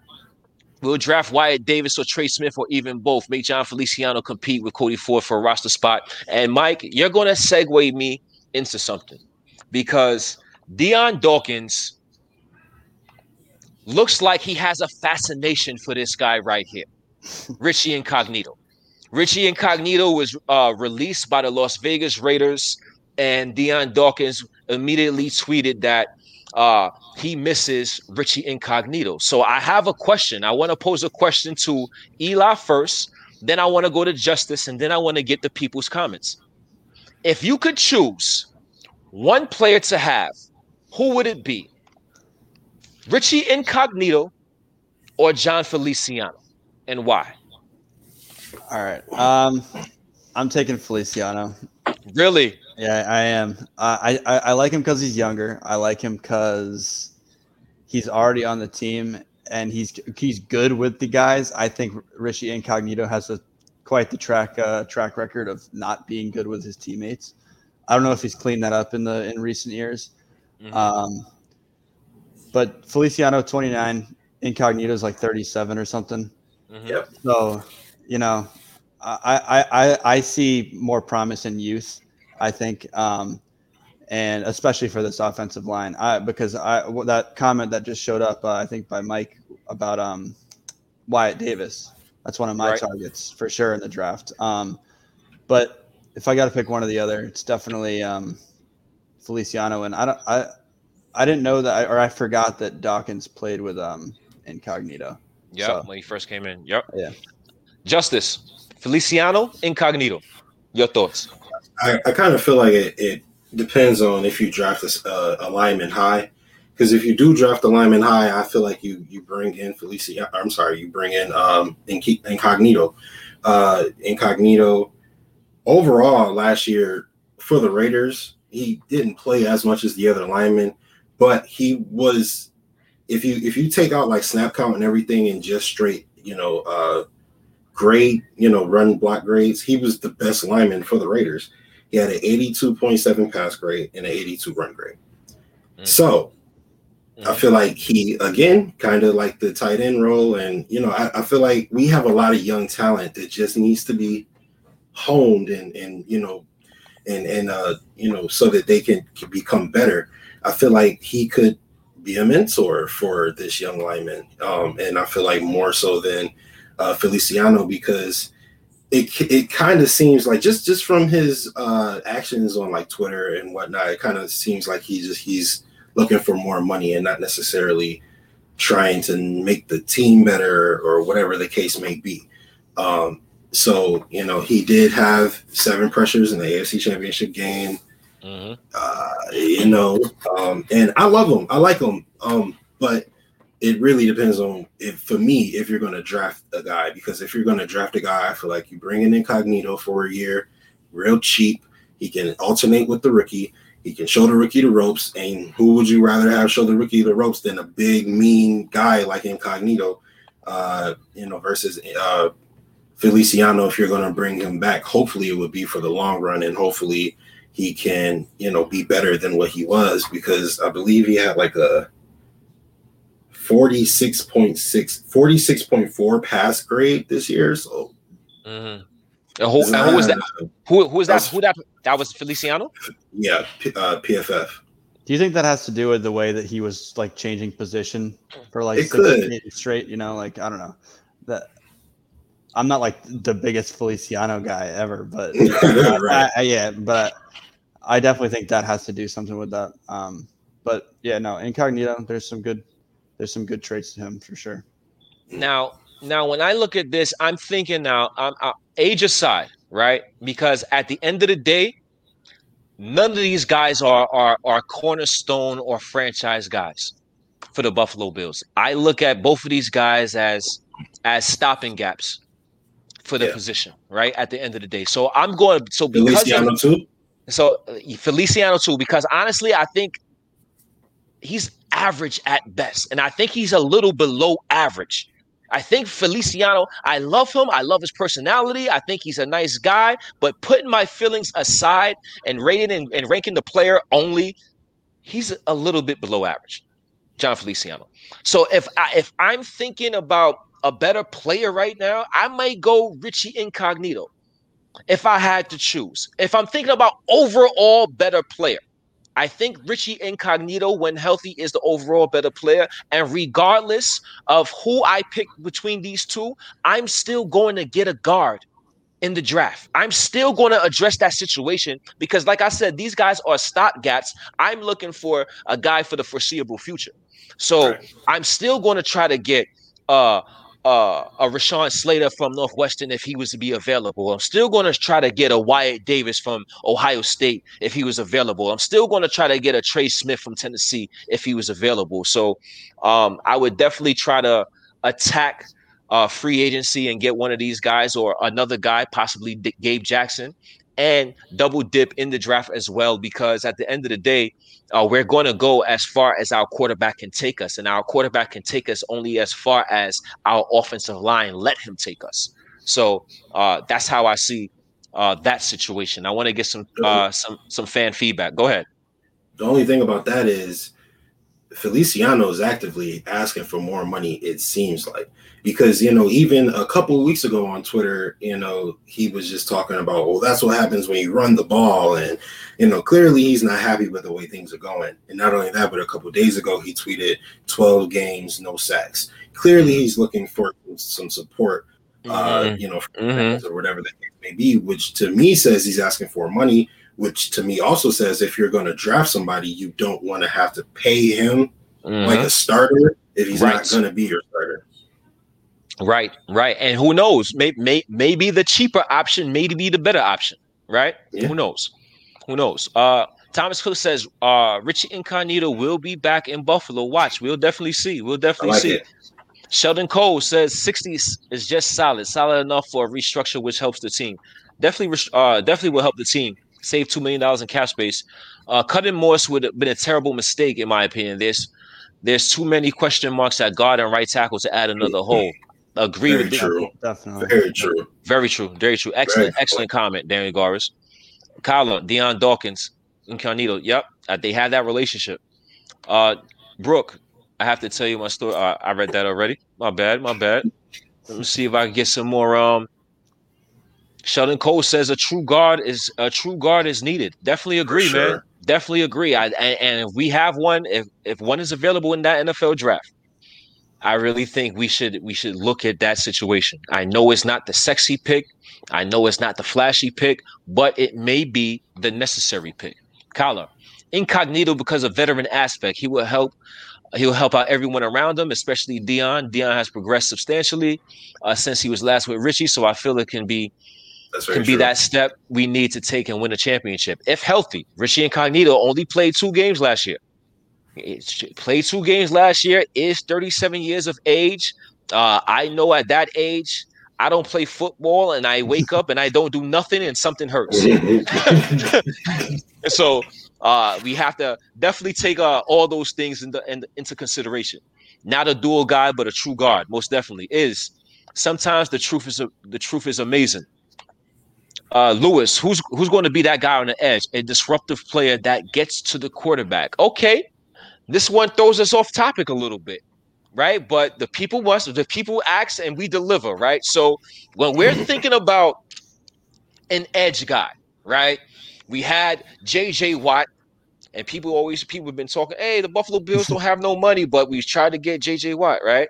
we'll draft Wyatt Davis or Trey Smith or even both. Make Jon Feliciano compete with Cody Ford for a roster spot. And Mike, you're going to segue me into something because Dion Dawkins looks like he has a fascination for this guy right here, Richie Incognito. Richie Incognito was uh, released by the Las Vegas Raiders, and Dion Dawkins immediately tweeted that uh, he misses Richie Incognito. So I have a question. I want to pose a question to Eli first, then I want to go to Justice, and then I want to get the people's comments. If you could choose one player to have, who would it be? Richie Incognito or Jon Feliciano, and why? All right. Um, I'm taking Feliciano. Really? Yeah, I am. I I, I like him because he's younger. I like him because he's already on the team and he's he's good with the guys. I think Richie Incognito has a quite the track uh, track record of not being good with his teammates. I don't know if he's cleaned that up in the in recent years. Mm-hmm. Um, but Feliciano 29, Incognito is like 37 or something. Mm-hmm. Yep. So you know, I, I, I see more promise in youth. I think, um, and especially for this offensive line, I because I that comment that just showed up, uh, I think by Mike about um, Wyatt Davis. That's one of my right. targets for sure in the draft. Um, but if I got to pick one or the other, it's definitely um, Feliciano. And I don't, I, I didn't know that, I, or I forgot that Dawkins played with um, Incognito. Yeah, so, when he first came in. Yep. Yeah. Justice, Feliciano, Incognito. Your thoughts? I, I kind of feel like it, it, depends on if you draft a, a lineman high. Because if you do draft a lineman high, I feel like you you bring in Felicia. I'm sorry, you bring in um, Incognito. Uh, Incognito overall last year for the Raiders, he didn't play as much as the other linemen, but he was. If you if you take out like snap count and everything and just straight, you know, uh, great, you know, run block grades. He was the best lineman for the Raiders. He had an 82.7 pass grade and an 82 run grade. Mm-hmm. So. I feel like he, again, kind of like the tight end role. And, you know, I, I, feel like we have a lot of young talent that just needs to be honed and, and you know, and, and, uh, you know, so that they can, can become better. I feel like he could be a mentor for this young lineman. Um, and I feel like more so than, uh, Feliciano because it it kind of seems like just just from his uh, actions on like Twitter and whatnot, it kind of seems like he just he's looking for more money and not necessarily trying to make the team better or whatever the case may be. Um, so you know he did have seven pressures in the AFC Championship game. Mm-hmm. Uh, you know, um, and I love him. I like him. Um, but it really depends on if for me if you're going to draft a guy because if you're going to draft a guy, I feel like you bring an incognito for a year, real cheap. He can alternate with the rookie. He can show the rookie the ropes. And who would you rather have show the rookie the ropes than a big mean guy like Incognito? Uh, you know, versus uh, Feliciano. If you're going to bring him back, hopefully it would be for the long run, and hopefully he can, you know, be better than what he was because I believe he had like a 46.6 46.4 pass grade this year so. Mm-hmm. who, who, was that? Who, who was that? Who that that was feliciano? Yeah uh, pff do you think that has to do with the way that he was like changing position for like straight you know like i don't know. That i'm not like the biggest feliciano guy ever but right. I, I, yeah but i definitely think that has to do something with that um but yeah no incognito there's some good there's some good traits to him for sure. Now, now when I look at this, I'm thinking now, I'm uh, age aside, right? Because at the end of the day, none of these guys are are are cornerstone or franchise guys for the Buffalo Bills. I look at both of these guys as as stopping gaps for the yeah. position, right? At the end of the day. So I'm going so because Feliciano of, too. So uh, Feliciano too, because honestly, I think he's average at best. And I think he's a little below average. I think Feliciano, I love him. I love his personality. I think he's a nice guy. But putting my feelings aside and rating and, and ranking the player only, he's a little bit below average, Jon Feliciano. So if I, if I'm thinking about a better player right now, I might go Richie Incognito if I had to choose. If I'm thinking about overall better player, I think Richie Incognito, when healthy, is the overall better player. And regardless of who I pick between these two, I'm still going to get a guard in the draft. I'm still going to address that situation because, like I said, these guys are stopgaps. I'm looking for a guy for the foreseeable future. So right. I'm still going to try to get uh uh, a Rashawn Slater from Northwestern if he was to be available. I'm still going to try to get a Wyatt Davis from Ohio State if he was available. I'm still going to try to get a Trey Smith from Tennessee if he was available. So um, I would definitely try to attack uh, free agency and get one of these guys or another guy, possibly D- Gabe Jackson, and double dip in the draft as well. Because at the end of the day, uh, we're going to go as far as our quarterback can take us, and our quarterback can take us only as far as our offensive line let him take us. So uh, that's how I see uh, that situation. I want to get some uh, some some fan feedback. Go ahead. The only thing about that is Feliciano is actively asking for more money. It seems like because you know even a couple weeks ago on Twitter, you know he was just talking about, well, that's what happens when you run the ball, and you know clearly he's not happy with the way things are going. And not only that, but a couple days ago he tweeted 12 games, no sacks. Clearly he's looking for some support, uh, mm-hmm. you know, mm-hmm. or whatever that may be, which to me says he's asking for money. Which to me also says if you're going to draft somebody, you don't want to have to pay him mm-hmm. like a starter if he's right. not going to be your starter. Right, right. And who knows? Maybe, may, maybe the cheaper option may be the better option, right? Yeah. Who knows? Who knows? Uh, Thomas Cook says uh, Richie Incognito will be back in Buffalo. Watch, we'll definitely see. We'll definitely like see. It. Sheldon Cole says 60s is just solid, solid enough for a restructure, which helps the team. Definitely, uh, definitely will help the team save two million dollars in cap space. Uh, cutting Morse would have been a terrible mistake, in my opinion. There's there's too many question marks at guard and right tackle to add another hole agree very with true. You. Definitely. Very true. Very true. Very true. Excellent, very excellent true. comment, Daniel Garis. Kyler, Dion Dawkins, Incognito. Yep. Uh, they had that relationship. Uh Brooke, I have to tell you my story. Uh, I read that already. My bad, my bad. Let me see if I can get some more um Sheldon Cole says a true guard is a true guard is needed. Definitely agree, sure. man. Definitely agree. I and, and if we have one, if if one is available in that NFL draft, I really think we should we should look at that situation. I know it's not the sexy pick, I know it's not the flashy pick, but it may be the necessary pick. Kyler, incognito because of veteran aspect. He will help. He'll help out everyone around him, especially Dion. Dion has progressed substantially uh, since he was last with Richie, so I feel it can be can be that step we need to take and win a championship if healthy. Richie Incognito only played two games last year. played two games last year. Is 37 years of age. Uh, I know at that age, I don't play football and I wake up and I don't do nothing and something hurts. so uh, we have to definitely take uh, all those things into, in, into consideration. Not a dual guy, but a true guard, most definitely is. Sometimes the truth is a, the truth is amazing. Uh, Lewis, who's who's going to be that guy on the edge, a disruptive player that gets to the quarterback? Okay, this one throws us off topic a little bit right? But the people must, the people ask and we deliver, right? So when we're thinking about an edge guy, right? We had JJ Watt, and people always people have been talking, hey, the Buffalo Bills don't have no money, but we tried to get JJ Watt, right?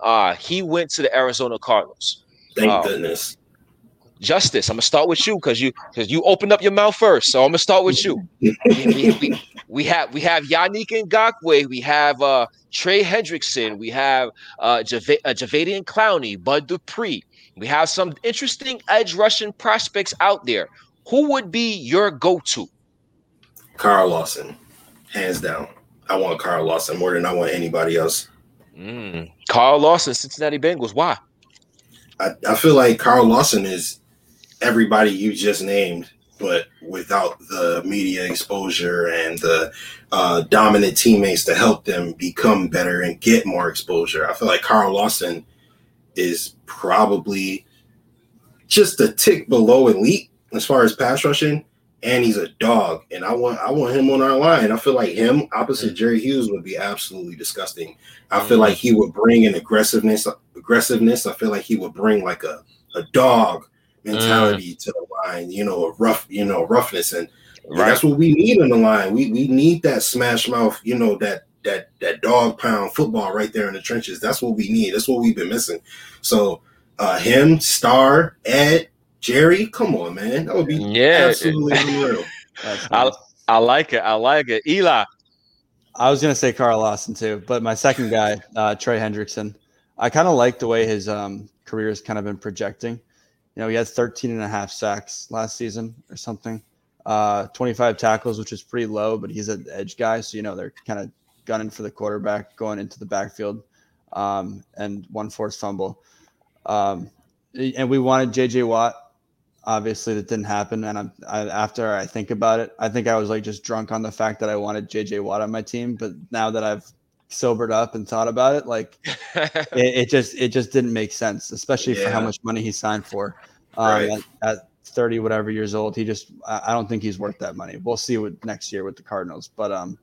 Uh, he went to the Arizona Cardinals. Thank um, goodness. Justice, I'm gonna start with you because you because you opened up your mouth first. So I'm gonna start with you. we, we, we, have we have Yannick Ngakoue, we have uh Trey Hendrickson, we have uh, Java- uh Jadeveon Clowney, Bud Dupree. We have some interesting edge rushing prospects out there. Who would be your go-to? Carl Lawson, hands down. I want Carl Lawson more than I want anybody else. Mm. Carl Lawson, Cincinnati Bengals. Why? I, I feel like Carl Lawson is everybody you just named, but without the media exposure and the uh, dominant teammates to help them become better and get more exposure. I feel like Carl Lawson is probably just a tick below elite as far as pass rushing, and he's a dog. And I want I want him on our line. I feel like him opposite mm. Jerry Hughes would be absolutely disgusting. I feel like he would bring an aggressiveness aggressiveness. I feel like he would bring like a a dog mentality mm. to the line, you know, a rough, you know, roughness. And right. that's what we need on the line. We we need that smash mouth, you know, that that that dog pound football right there in the trenches. That's what we need. That's what we've been missing. So uh him, Star, Ed, Jerry, come on, man. That would be yeah, absolutely unreal. I, I like it. I like it. Eli. I was gonna say Carl Lawson too, but my second guy, uh, Trey Hendrickson. I kind of like the way his um, career has kind of been projecting. You know, he had 13 and a half sacks last season or something. Uh, 25 tackles, which is pretty low, but he's an edge guy. So, you know, they're kind of gunning for the quarterback going into the backfield um, and one forced fumble. Um, and we wanted JJ Watt. Obviously, that didn't happen. And I'm, I, after I think about it, I think I was like just drunk on the fact that I wanted JJ Watt on my team. But now that I've sobered up and thought about it, like it, it, just it just didn't make sense, especially yeah. for how much money he signed for. Um, right. at, at, 30 whatever years old, he just I don't think he's worth that money. We'll see what next year with the Cardinals. But um,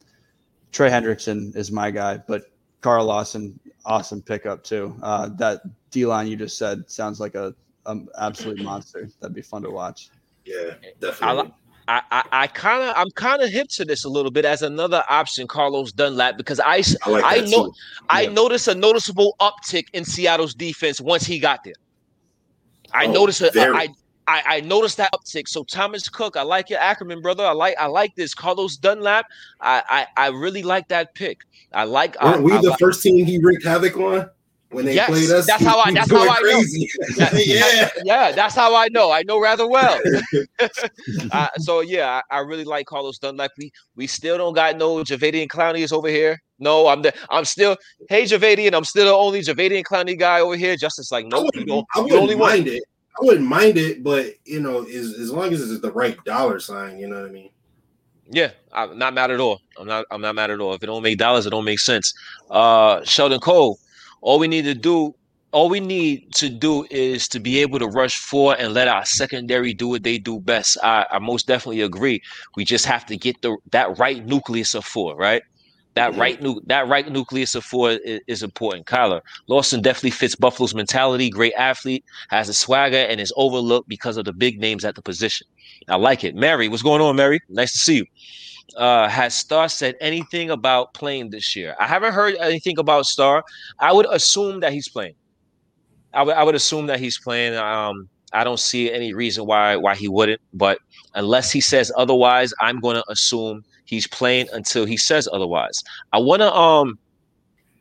Trey Hendrickson is my guy, but Carl Lawson, awesome pickup too. Uh, that D line you just said sounds like a, a absolute monster. That'd be fun to watch. Yeah, definitely. I, I, I kind of I'm kind of hip to this a little bit as another option, Carlos Dunlap, because I I, like I know. I noticed a noticeable uptick in Seattle's defense once he got there. I oh, noticed a, I, I, I noticed that uptick. So Thomas Cook, I like your Ackerman, brother. I like I like this. Carlos Dunlap, I I, I really like that pick. I like. Weren't I, we I, the first team he wreaked havoc on? When they yes, played us. That's how I. That's how I crazy. know. yeah, yeah, that's how I know. I know rather well. uh, so yeah, I, I, really like Carlos Dunlap. We we still don't got no Jadeveon Clowney is over here. No, I'm the I'm still hey Jadeveon. I'm still the only Jadeveon Clowney guy over here. Justice like no, you don't. I wouldn't mind one. it. I wouldn't mind it, but you know, as as long as it's the right dollar sign, you know what I mean. Yeah, I'm not mad at all. I'm not. I'm not mad at all. If it don't make dollars, it don't make sense. Uh, Sheldon Cole, all we need to do, all we need to do is to be able to rush four and let our secondary do what they do best. I, I most definitely agree. We just have to get the that right nucleus of four, right? That mm-hmm. right nu- that right nucleus of four is, is, important. Kyler Lawson definitely fits Buffalo's mentality. Great athlete, has a swagger, and is overlooked because of the big names at the position. I like it. Mary, what's going on, Mary? Nice to see you uh, has Star said anything about playing this year? I haven't heard anything about Star. I would assume that he's playing. I would I would assume that he's playing. Um, I don't see any reason why why he wouldn't. But unless he says otherwise, I'm going to assume He's playing until he says otherwise. I want to um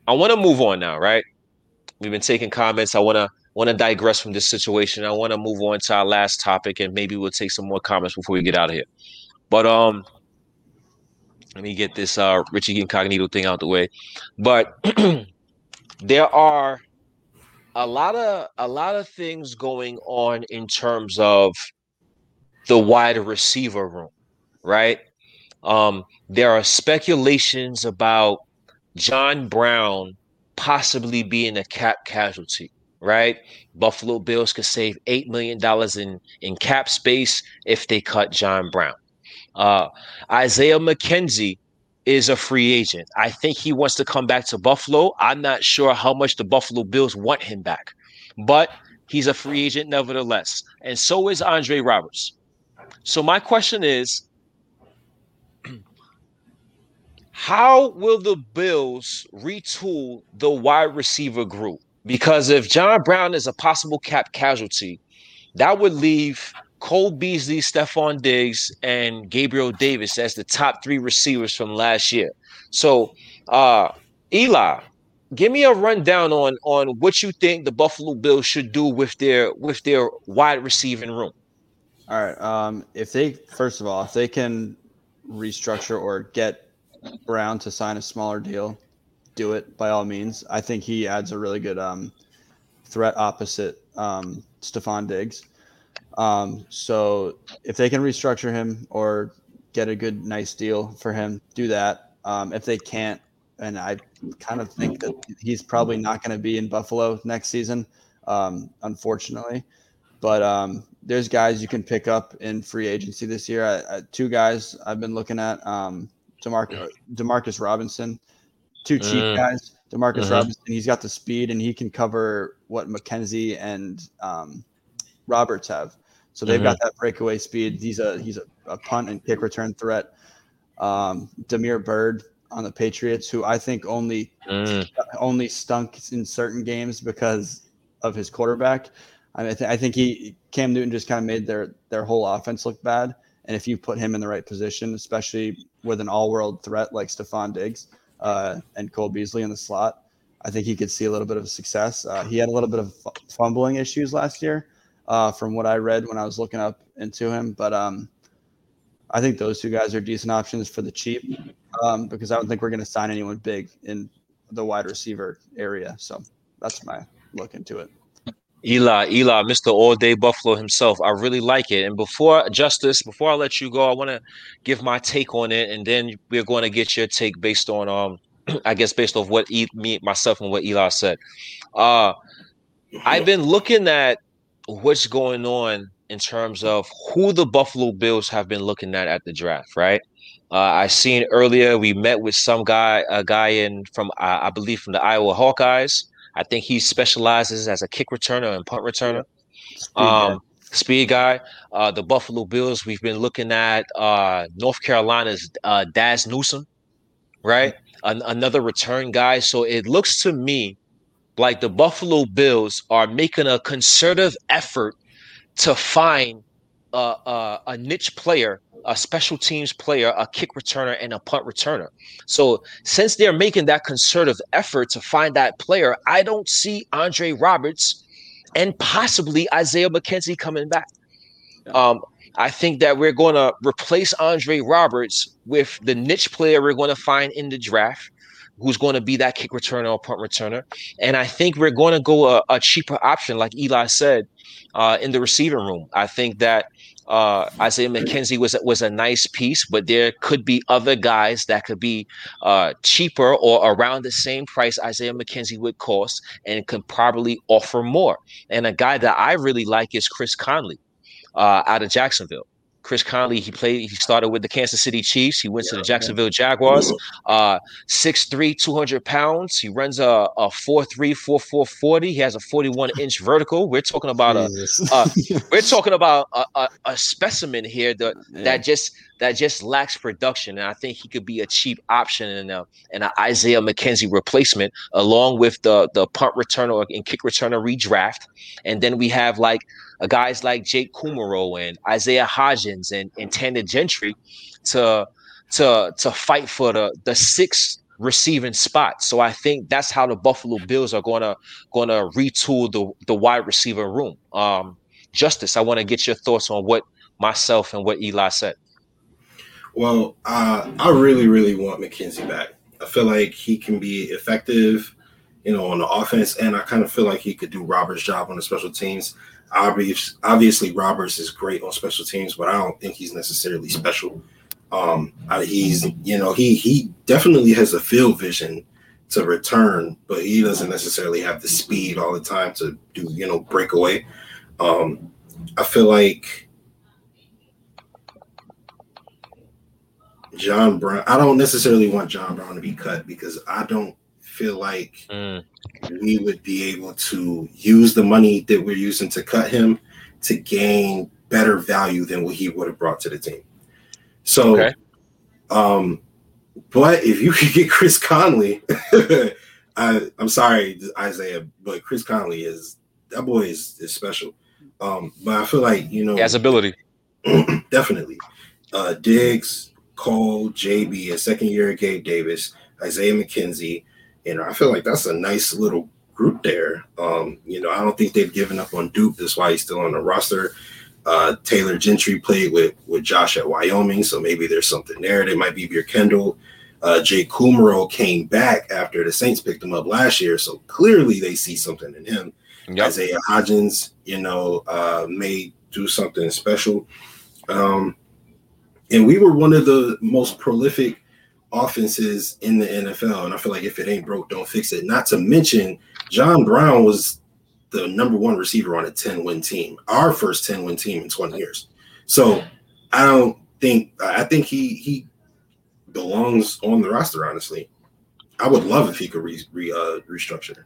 I want to move on now, right? We've been taking comments. I want to want to digress from this situation. I want to move on to our last topic and maybe we'll take some more comments before we get out of here. But um let me get this uh Richie Incognito thing out the way. But there are a lot of a lot of things going on in terms of the wide receiver room, right? Um, there are speculations about John Brown possibly being a cap casualty, right? Buffalo Bills could save eight million dollars in in cap space if they cut John Brown. Uh, Isaiah McKenzie is a free agent. I think he wants to come back to Buffalo. I'm not sure how much the Buffalo Bills want him back, but he's a free agent nevertheless. And so is Andre Roberts. So my question is how will the Bills retool the wide receiver group? Because if John Brown is a possible cap casualty, that would leave Cole Beasley, Stefon Diggs, and Gabriel Davis as the top three receivers from last year. So, uh, Eli, give me a rundown on on what you think the Buffalo Bills should do with their with their wide receiving room. All right. Um, if they first of all, if they can restructure or get Brown to sign a smaller deal, do it by all means. I think he adds a really good um, threat opposite um, Stefon Diggs. Um, so if they can restructure him or get a good, nice deal for him, do that. Um, if they can't, and I kind of think that he's probably not going to be in Buffalo next season, um, unfortunately. But um, there's guys you can pick up in free agency this year. I, I, two guys I've been looking at: um, Demarcus, Demarcus Robinson, two cheap mm. guys. Demarcus mm-hmm. Robinson, he's got the speed and he can cover what McKenzie and um, Roberts have. So they've mm-hmm. got that breakaway speed. He's a he's a, a punt and kick return threat. Um, Damiere Byrd on the Patriots, who I think only mm. only stunk in certain games because of his quarterback. I, mean, I, th- I think he Cam Newton just kind of made their their whole offense look bad. And if you put him in the right position, especially with an all-world threat like Stefon Diggs uh, and Cole Beasley in the slot, I think he could see a little bit of success. Uh, he had a little bit of fumbling issues last year, uh, from what I read when I was looking up into him. But um, I think those two guys are decent options for the cheap um, because I don't think we're going to sign anyone big in the wide receiver area. So that's my look into it. Eli, Eli, Mr. All Day Buffalo himself. I really like it. And before Justice, before I let you go, I want to give my take on it, and then we're going to get your take based on um, I guess based off what e- me myself and what Eli said. Uh, I've been looking at what's going on in terms of who the Buffalo Bills have been looking at at the draft, right? Uh, I seen earlier we met with some guy, a guy in from uh, I believe from the Iowa Hawkeyes. I think he specializes as a kick returner and punt returner. Speed um, guy. Speed guy. Uh, the Buffalo Bills. We've been looking at uh, North Carolina's uh, Dazz Newsome, right? An- another return guy. So it looks to me like the Buffalo Bills are making a concerted effort to find a, a, a niche player a special teams player, a kick returner, and a punt returner. So since they're making that concerted effort to find that player, I don't see Andre Roberts and possibly Isaiah McKenzie coming back. Um, I think that we're going to replace Andre Roberts with the niche player we're going to find in the draft, who's going to be that kick returner or punt returner. And I think we're going to go a, a cheaper option, like Eli said, uh, in the receiving room. I think that uh, Isaiah McKenzie was was a nice piece, but there could be other guys that could be uh, cheaper or around the same price Isaiah McKenzie would cost, and could probably offer more. And a guy that I really like is Chris Conley uh, out of Jacksonville. Chris Conley, he played, he started with the Kansas City Chiefs. He went yeah, to the Jacksonville. Jaguars. Uh, 6'3, 200 pounds. He runs a, a 4'3, 4'4, 40. He has a 41 inch vertical. We're talking about a, a we're talking about a, a, a specimen here that, yeah. that just that just lacks production. And I think he could be a cheap option and a, and an Isaiah McKenzie replacement, along with the the punt returner and kick returner redraft. And then we have like guys like Jake Kumerow and Isaiah Hodgins and, and Tanner Gentry to to to fight for the the sixth receiving spot. So I think that's how the Buffalo Bills are gonna gonna retool the the wide receiver room. Um, Justice, I want to get your thoughts on what myself and what Eli said. Well, uh, I really, really want McKenzie back. I feel like he can be effective, you know, on the offense, and I kind of feel like he could do Roberts' job on the special teams. Obviously, Roberts is great on special teams, but I don't think he's necessarily special. Um, he's, you know, he he definitely has a field vision to return, but he doesn't necessarily have the speed all the time to do, you know, break away. Um, I feel like John Brown. I don't necessarily want John Brown to be cut because I don't feel like mm. we would be able to use the money that we're using to cut him to gain better value than what he would have brought to the team. So, okay. um, but if you could get Chris Conley, I, I'm sorry, Isaiah, but Chris Conley is that boy is, is special. Um, but I feel like you know he has ability. definitely. Uh Diggs, Cole, JB, a second year Gabe Davis, Isaiah McKenzie. You know, I feel like that's a nice little group there. Um, you know, I don't think they've given up on Duke. That's why he's still on the roster. Uh, Tanner Gentry played with with Josh at Wyoming, so maybe there's something there. They might be Veer Kendall. Uh, Jay Kumerow came back after the Saints picked him up last year, so clearly they see something in him. Yep. Isaiah Hodgins, you know, uh, may do something special. Um, and we were one of the most prolific offenses in the NFL. And I feel like if it ain't broke, don't fix it. Not to mention, John Brown was the number one receiver on a 10 win team, our first 10 win team in 20 years. So I don't think, I think he, he belongs on the roster, honestly. I would love if he could re, re uh, restructure.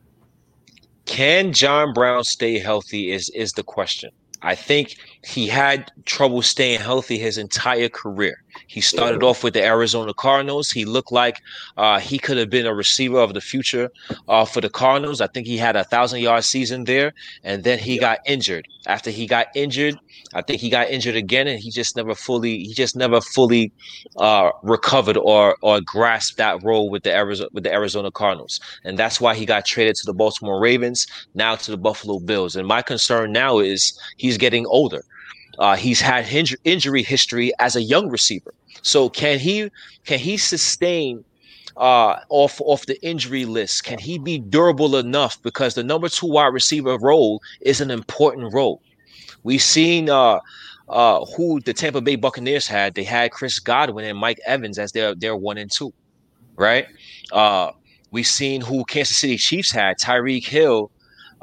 Can John Brown stay healthy? Is is the question. I think he had trouble staying healthy his entire career. He started off with the Arizona Cardinals. He looked like uh, he could have been a receiver of the future uh, for the Cardinals. I think he had a thousand yard season there, and then he got injured. After he got injured, I think he got injured again, and he just never fully he just never fully uh, recovered or or grasped that role with the Arizona with the Arizona Cardinals, and that's why he got traded to the Baltimore Ravens, now to the Buffalo Bills. And my concern now is he's getting older. Uh, he's had hinge- injury history as a young receiver. So can he can he sustain uh, off off the injury list? Can he be durable enough? Because the number two wide receiver role is an important role. We've seen uh, uh, who the Tampa Bay Buccaneers had. They had Chris Godwin and Mike Evans as their their one and two, right? Uh, we've seen who Kansas City Chiefs had Tyreek Hill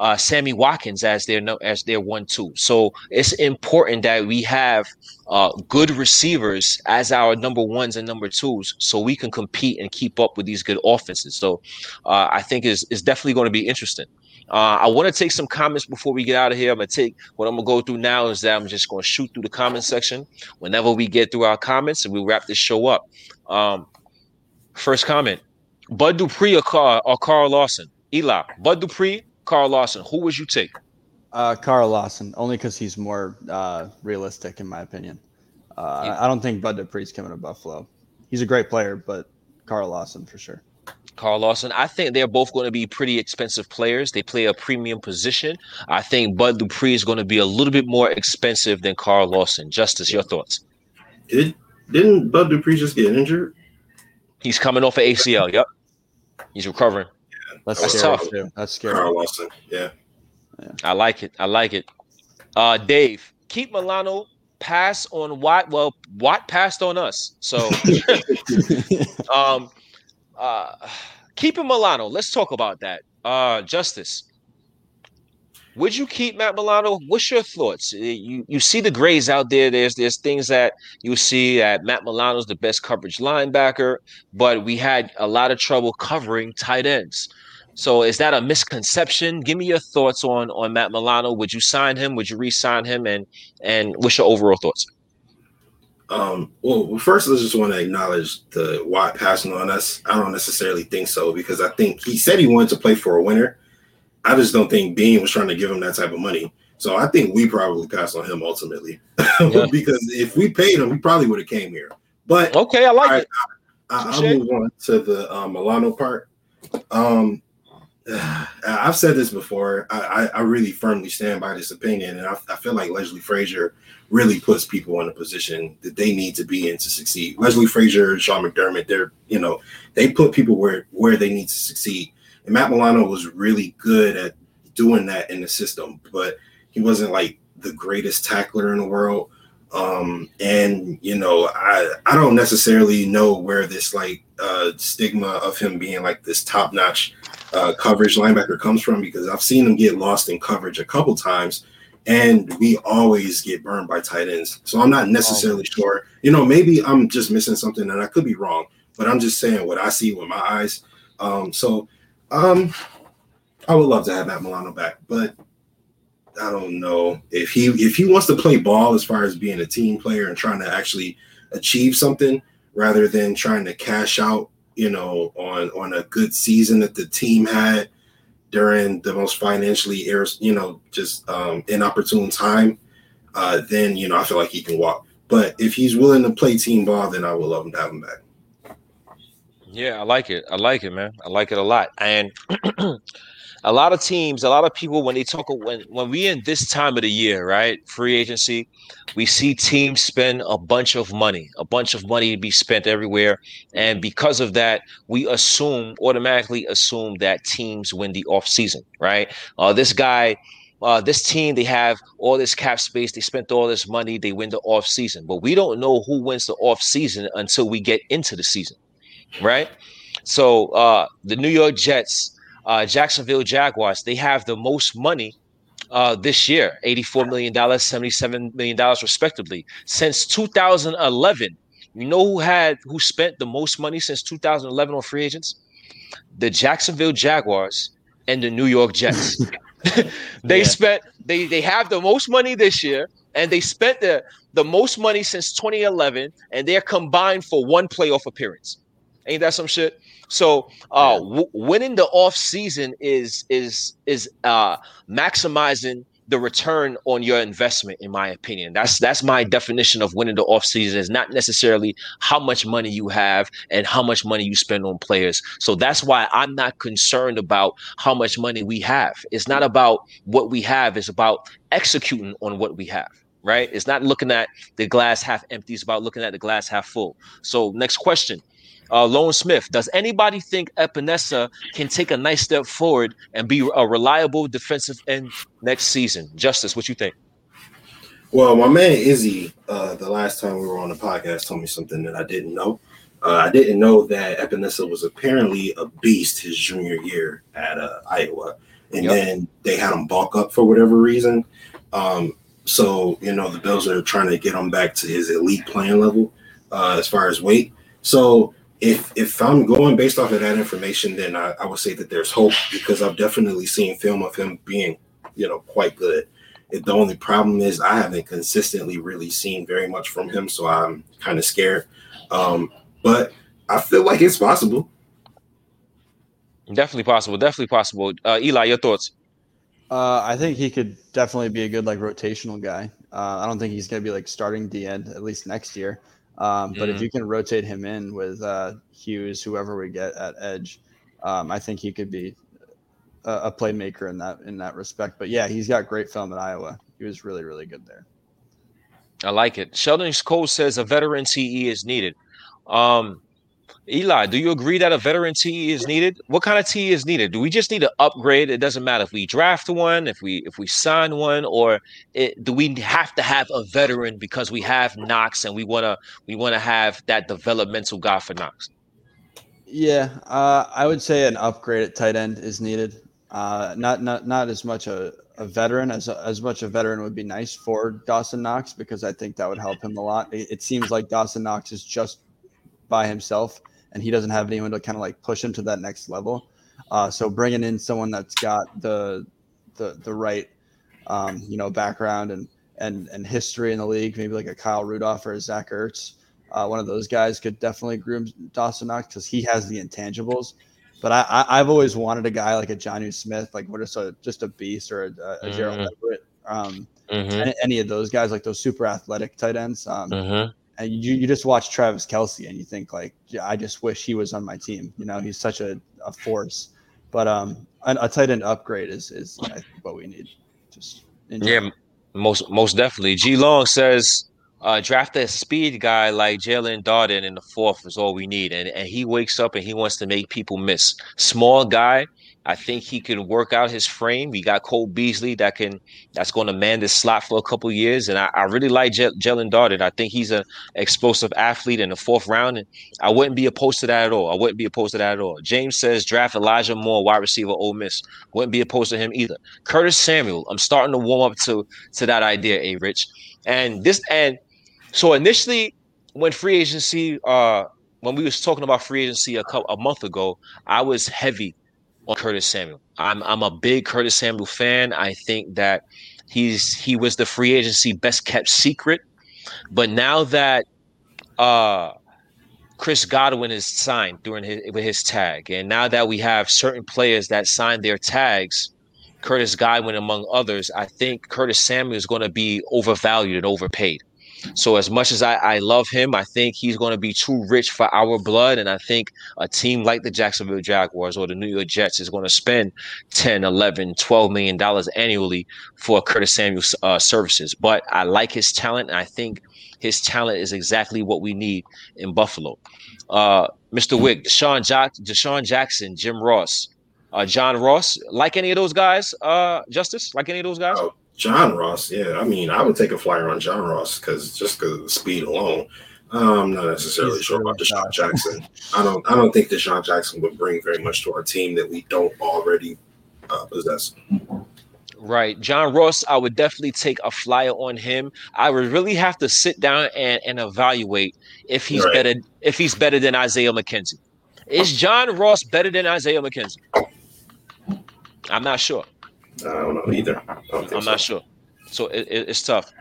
uh, Sammy Watkins as their no, as their one two. So it's important that we have uh, good receivers as our number ones and number twos, so we can compete and keep up with these good offenses. So uh, I think is is definitely going to be interesting. Uh, I want to take some comments before we get out of here. I'm gonna take what I'm gonna go through now is that I'm just gonna shoot through the comment section whenever we get through our comments and we wrap this show up. Um, first comment: Bud Dupree or Carl or Carl Lawson? Eli, Bud Dupree Carl Lawson. Who would you take? Uh, Carl Lawson, only because he's more uh, realistic, in my opinion. Uh, yeah. I don't think Bud Dupree's coming to Buffalo. He's a great player, but Carl Lawson for sure. Carl Lawson. I think they're both going to be pretty expensive players. They play a premium position. I think Bud Dupree is going to be a little bit more expensive than Carl Lawson. Justice, your thoughts? Did didn't Bud Dupree just get injured? He's coming off of ACL. Yep, he's recovering. That's, That's scary tough. Too. That's scary. Carl Lawson. Yeah. yeah. I like it. I like it. Uh, Dave, keep Milano pass on Watt. Well, Watt passed on us. So, um, uh, keeping Milano. Let's talk about that. Uh, Justice. Would you keep Matt Milano? What's your thoughts? You you see the grades out there. There's there's things that you see that Matt Milano's the best coverage linebacker, but we had a lot of trouble covering tight ends. So is that a misconception? Give me your thoughts on on Matt Milano. Would you sign him? Would you re-sign him? And and what's your overall thoughts? Um, well, first, I just want to acknowledge the Watt passing on us. I don't necessarily think so because I think he said he wanted to play for a winner. I just don't think Beane was trying to give him that type of money. So I think we probably passed on him ultimately yeah. because if we paid him, he probably would have came here. But okay, I like right, it. I, I'll move on to the um, Milano part. Um, I've said this before. I, I, really firmly stand by this opinion, and I, I feel like Leslie Frazier really puts people in a position that they need to be in to succeed. Leslie Frazier, Sean McDermott, they're you know they put people where where they need to succeed. And Matt Milano was really good at doing that in the system, but he wasn't like the greatest tackler in the world. Um, and you know, I I don't necessarily know where this like uh stigma of him being like this top notch uh coverage linebacker comes from because I've seen him get lost in coverage a couple times and we always get burned by tight ends. So I'm not necessarily sure. You know, maybe I'm just missing something and I could be wrong, but I'm just saying what I see with my eyes. Um, so um I would love to have Matt Milano back, but I don't know if he if he wants to play ball as far as being a team player and trying to actually achieve something rather than trying to cash out, you know, on on a good season that the team had during the most financially you know, just um inopportune time, uh, then you know I feel like he can walk. But if he's willing to play team ball, then I would love him to have him back. Yeah, I like it. I like it, man. I like it a lot. And a lot of teams, a lot of people, when they talk, when when we in this time of the year, right, free agency, we see teams spend a bunch of money, a bunch of money to be spent everywhere, and because of that, we assume automatically assume that teams win the off season, right? Uh, this guy. Uh, this team, they have all this cap space. They spent all this money. They win the off season, but we don't know who wins the off season until we get into the season right? So uh, the New York Jets, uh, Jacksonville Jaguars, they have the most money uh, this year, $84 million, $77 million respectively. Since 2011, you know who had who spent the most money since 2011 on free agents? The Jacksonville Jaguars and the New York Jets. they Yeah. spent they they have the most money this year and they spent the the most money since 2011 and they're combined for one playoff appearance. Ain't that some shit? So uh w- winning the off season is is is uh maximizing the return on your investment in my opinion. That's that's my definition of winning the off season is not necessarily how much money you have and how much money you spend on players. So that's why I'm not concerned about how much money we have. It's not about what we have, it's about executing on what we have. Right? It's not looking at the glass half empty, it's about looking at the glass half full. So next question. Uh, Lone Smith, does anybody think Epenesa can take a nice step forward and be a reliable defensive end next season? Justice, what you think? Well, my man Izzy, uh, the last time we were on the podcast, told me something that I didn't know. Uh, I didn't know that Epenesa was apparently a beast his junior year at uh, Iowa, and Yep. then they had him bulk up for whatever reason. Um, so you know the Bills are trying to get him back to his elite playing level uh, as far as weight. So if if I'm going based off of that information, then I, I would say that there's hope because I've definitely seen film of him being you know quite good. It, the only problem is I haven't consistently really seen very much from him, so I'm kind of scared. Um, but I feel like it's possible. Definitely possible. Definitely possible. Uh, Eli, your thoughts? Uh, I think he could definitely be a good like rotational guy. Uh, I don't think he's going to be like starting D end at least next year. Um, but if Mhm. you can rotate him in with uh, Hughes, whoever we get at edge, um, I think he could be a, a playmaker in that in that respect. But yeah, he's got great film at Iowa. He was really really good there. I like it. Sheldon Cole says a veteran TE is needed. Um, Eli, do you agree that a veteran TE is needed? What kind of TE is needed? Do we just need to upgrade? It doesn't matter if we draft one, if we if we sign one, or it, do we have to have a veteran because we have Knox and we wanna we wanna have that developmental guy for Knox? Yeah, uh, I would say an upgrade at tight end is needed. Uh, not not not as much a, a veteran as as much a veteran would be nice for Dawson Knox because I think that would help him a lot. It, it seems like Dawson Knox is just by himself and he doesn't have anyone to kind of like push him to that next level. Uh, so bringing in someone that's got the the the right um, you know background and and and history in the league, maybe like a Kyle Rudolph or a Zach Ertz, uh, one of those guys could definitely groom Dawson Knox because he has the intangibles. But I, I, I've always wanted a guy like a Jonnu Smith, like what is a just a beast or a, a Gerald Mhm. Everett, um, Mm-hmm. any, any of those guys, like those super athletic tight ends. Um, Mm-hmm. And you, you just watch Travis Kelce and you think like, yeah, I just wish he was on my team. You know, he's such a, a force. But um, a, a tight end upgrade is is think what we need. Just yeah, most most definitely. G Long says uh, draft a speed guy like Jaelon Darden in the fourth is all we need. And, and he wakes up and he wants to make people miss. Small guy, I think he can work out his frame. We got Cole Beasley that can that's going to man this slot for a couple years, and I, I really like J- Jaelon Darden. I think he's an explosive athlete in the fourth round, and I wouldn't be opposed to that at all. I wouldn't be opposed to that at all. James says draft Elijah Moore, wide receiver, Ole Miss. Wouldn't be opposed to him either. Curtis Samuel, I'm starting to warm up to to that idea, a Rich, and this and so initially when free agency, uh, when we was talking about free agency a couple a month ago, I was heavy on Curtis Samuel. I'm I'm a big Curtis Samuel fan. I think that he's he was the free agency best kept secret. But now that uh Chris Godwin is signed during his with his tag, and now that we have certain players that signed their tags, Curtis Godwin among others, I think Curtis Samuel is going to be overvalued and overpaid. So as much as I, I love him, I think he's going to be too rich for our blood. And I think a team like the Jacksonville Jaguars or the New York Jets is going to spend 10, 11, 12 million dollars annually for Curtis Samuel's uh, services. But I like his talent. And I think his talent is exactly what we need in Buffalo. Uh, Mr. Wick, Deshaun, Jack- DeSean Jackson, Jim Ross, uh, John Ross, like any of those guys, uh, Justice, like any of those guys? Oh, John Ross, yeah. I mean, I would take a flyer on John Ross because just because of the speed alone. I'm not necessarily He's sure about DeSean Jackson. I don't. I don't think DeSean Jackson would bring very much to our team that we don't already uh, possess. Right, John Ross. I would definitely take a flyer on him. I would really have to sit down and, and evaluate if he's right. better. If he's better than Isaiah McKenzie, is John Ross better than Isaiah McKenzie? I'm not sure. I don't know either. I am so. not sure. So it, it, it's tough.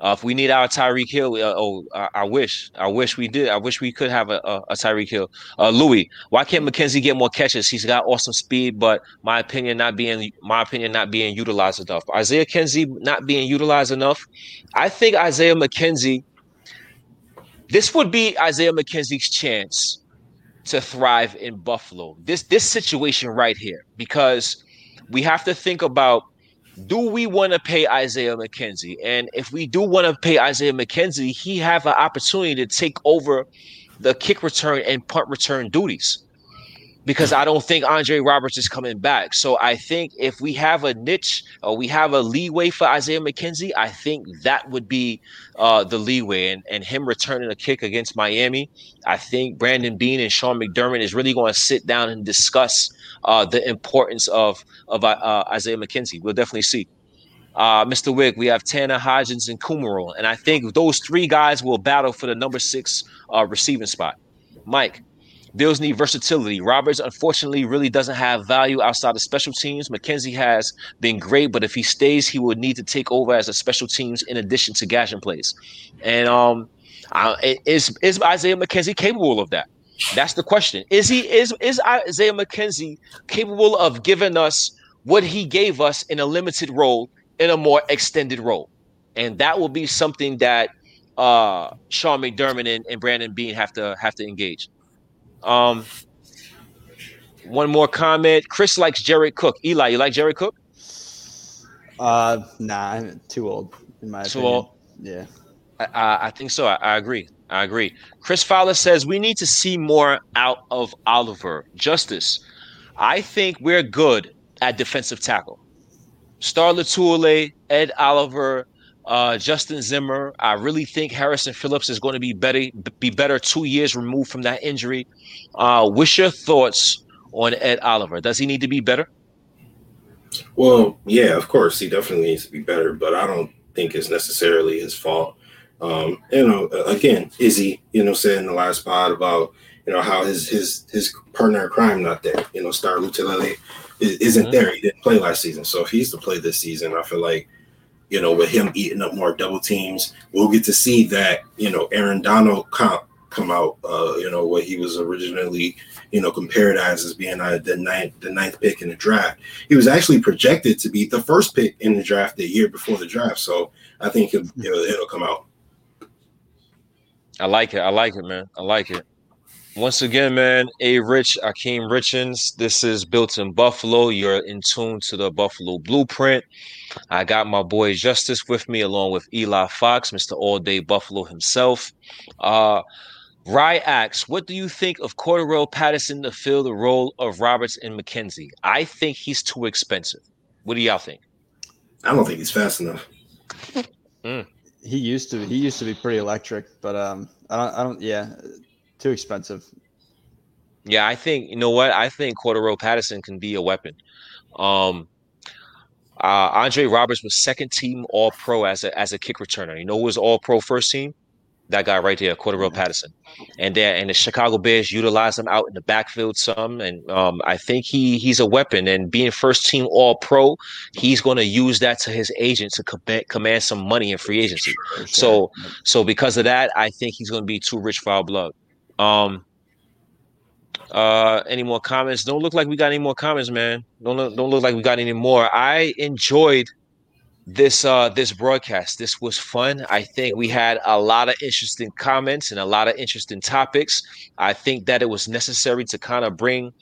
Uh, if we need our Tyreek Hill, uh, oh, I, I, wish, I wish we did. I wish we could have a, a, a Tyreek Hill. Uh, Louis, why can't McKenzie get more catches? He's got awesome speed, but my opinion not being my opinion not being utilized enough. Isaiah McKenzie not being utilized enough. I think Isaiah McKenzie. This would be Isaiah McKenzie's chance to thrive in Buffalo. This this situation right here, because we have to think about do we want to pay Isaiah McKenzie? And if we do want to pay Isaiah McKenzie, he have an opportunity to take over the kick return and punt return duties. Because I don't think Andre Roberts is coming back. So I think if we have a niche or we have a leeway for Isaiah McKenzie, I think that would be uh, the leeway. And, and him returning a kick against Miami, I think Brandon Beane and Sean McDermott is really going to sit down and discuss uh, the importance of of uh, uh, Isaiah McKenzie. We'll definitely see. Uh, Mr. Wick, we have Tanner Hodgins and Kumerow, and I think those three guys will battle for the number six uh, receiving spot. Mike, Bills need versatility. Roberts, unfortunately, really doesn't have value outside of special teams. McKenzie has been great, but if he stays, he would need to take over as a special teams in addition to gashing plays. And um, is is Isaiah McKenzie capable of that? That's the question. Is he is is Isaiah McKenzie capable of giving us what he gave us in a limited role in a more extended role? And that will be something that uh Sean McDermott and, and Brandon Beane have to have to engage. Um one more comment. Chris likes Jared Cook. Eli, you like Jared Cook? Uh nah, I'm too old in my too opinion. Old. Yeah. I, I think so. I, I agree. I agree. Chris Fowler says we need to see more out of Oliver. Justice. I think we're good at defensive tackle. Star Lotulelei, Ed Oliver, uh, Justin Zimmer. I really think Harrison Phillips is going to be better, be better two years removed from that injury. Uh, what's your thoughts on Ed Oliver? Does he need to be better? Well, yeah, of course, he definitely needs to be better, but I don't think it's necessarily his fault. Um, you know, again, Izzy, you know, said in the last spot about you know how his his his partner in crime not there. You know, Star Lotulelei isn't mm-hmm. there. He didn't play last season, so if he's to play this season, I feel like you know with him eating up more double teams, we'll get to see that you know Aaron Donald come come out. Uh, you know what he was originally you know compared as as being uh, the ninth the ninth pick in the draft. He was actually projected to be the first pick in the draft the year before the draft. So I think it'll, it'll, it'll come out. I like it. I like it, man. I like it. Once again, man, A Rich, Akeem Richens. This is Built in Buffalo. You're in tune to the Buffalo Blueprint. I got my boy Justice with me, along with Eli Fox, Mr. All Day Buffalo himself. Uh, Rye asks, what do you think of Cordarrelle Patterson to fill the role of Roberts and McKenzie? I think he's too expensive. What do y'all think? I don't think he's fast enough. Mm. He used to. He used to be pretty electric, but um, I don't. I don't. Yeah, too expensive. Yeah, I think you know what I think. Cordarrelle Patterson can be a weapon. Um, uh, Andre Roberts was second team All Pro as a as a kick returner. You know who was All Pro first team? That guy right there, Cordarrelle Patterson, and there and the Chicago Bears utilized him out in the backfield some, and um, I think he he's a weapon. And being first team All Pro, he's going to use that to his agent to command, command some money in free agency. So so because of that, I think he's going to be too rich for our blood. Um, uh, any more comments? Don't look like we got any more comments, man. Don't look, don't look like we got any more. I enjoyed this uh this broadcast. This was fun. I think we had a lot of interesting comments and a lot of interesting topics. I think that it was necessary to kind of bring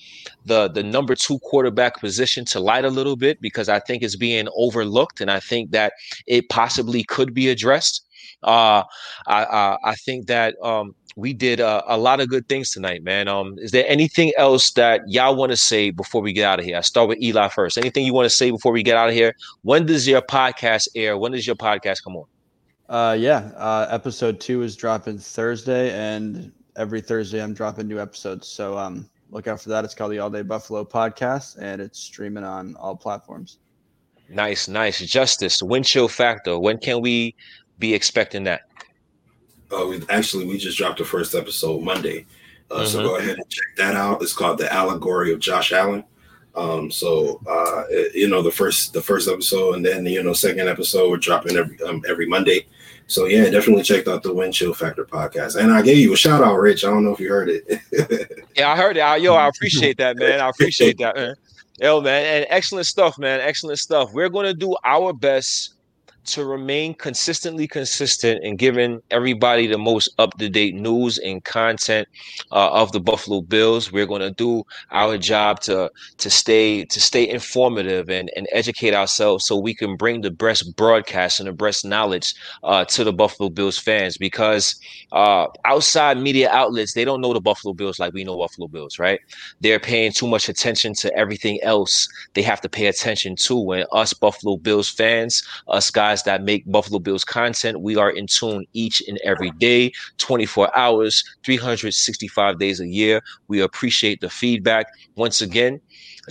the the number two quarterback position to light a little bit because I think it's being overlooked and I think that it possibly could be addressed. Uh, I, I I think that um we did uh, a lot of good things tonight, man. Um, is there anything else that y'all want to say before we get out of here? I start with Eli first. Anything you want to say before we get out of here? When does your podcast air? When does your podcast come on? Uh, yeah, uh, episode two is dropping Thursday, and every Thursday I'm dropping new episodes. So um, look out for that. It's called the All Day Buffalo Podcast, and it's streaming on all platforms. Nice, nice. Justice, wind chill factor. When can we be expecting that? Uh, we actually we just dropped the first episode Monday, uh, mm-hmm. so go ahead and check that out. It's called the Allegory of Josh Allen. Um, so uh, it, you know the first the first episode, and then you know second episode we're dropping every um, every Monday. So yeah, definitely check out the Wind Chill Factor podcast. And I gave you a shout out, Rich. I don't know if you heard it. yeah, I heard it. Yo, I appreciate that, man. I appreciate that, man. Yo, man, and excellent stuff, man. Excellent stuff. We're gonna do our best to remain consistently consistent and giving everybody the most up-to-date news and content uh, of the Buffalo Bills. We're going to do our job to to stay to stay informative and, and educate ourselves so we can bring the best broadcast and the best knowledge uh, to the Buffalo Bills fans because uh, outside media outlets they don't know the Buffalo Bills like we know Buffalo Bills, right? They're paying too much attention to everything else they have to pay attention to. and us Buffalo Bills fans, us guys guys that make Buffalo Bills content. We are in tune each and every day, 24 hours, 365 days a year. We appreciate the feedback. Once again,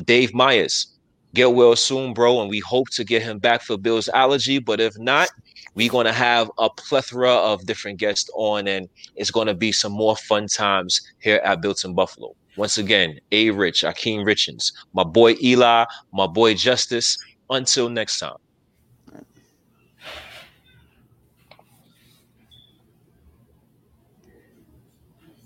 Dave Myers, get well soon, bro. And we hope to get him back for Bill's allergy. But if not, we're going to have a plethora of different guests on, and it's going to be some more fun times here at Built in Buffalo. Once again, A Rich, Akeem Richens, my boy Eli, my boy Justice. Until next time.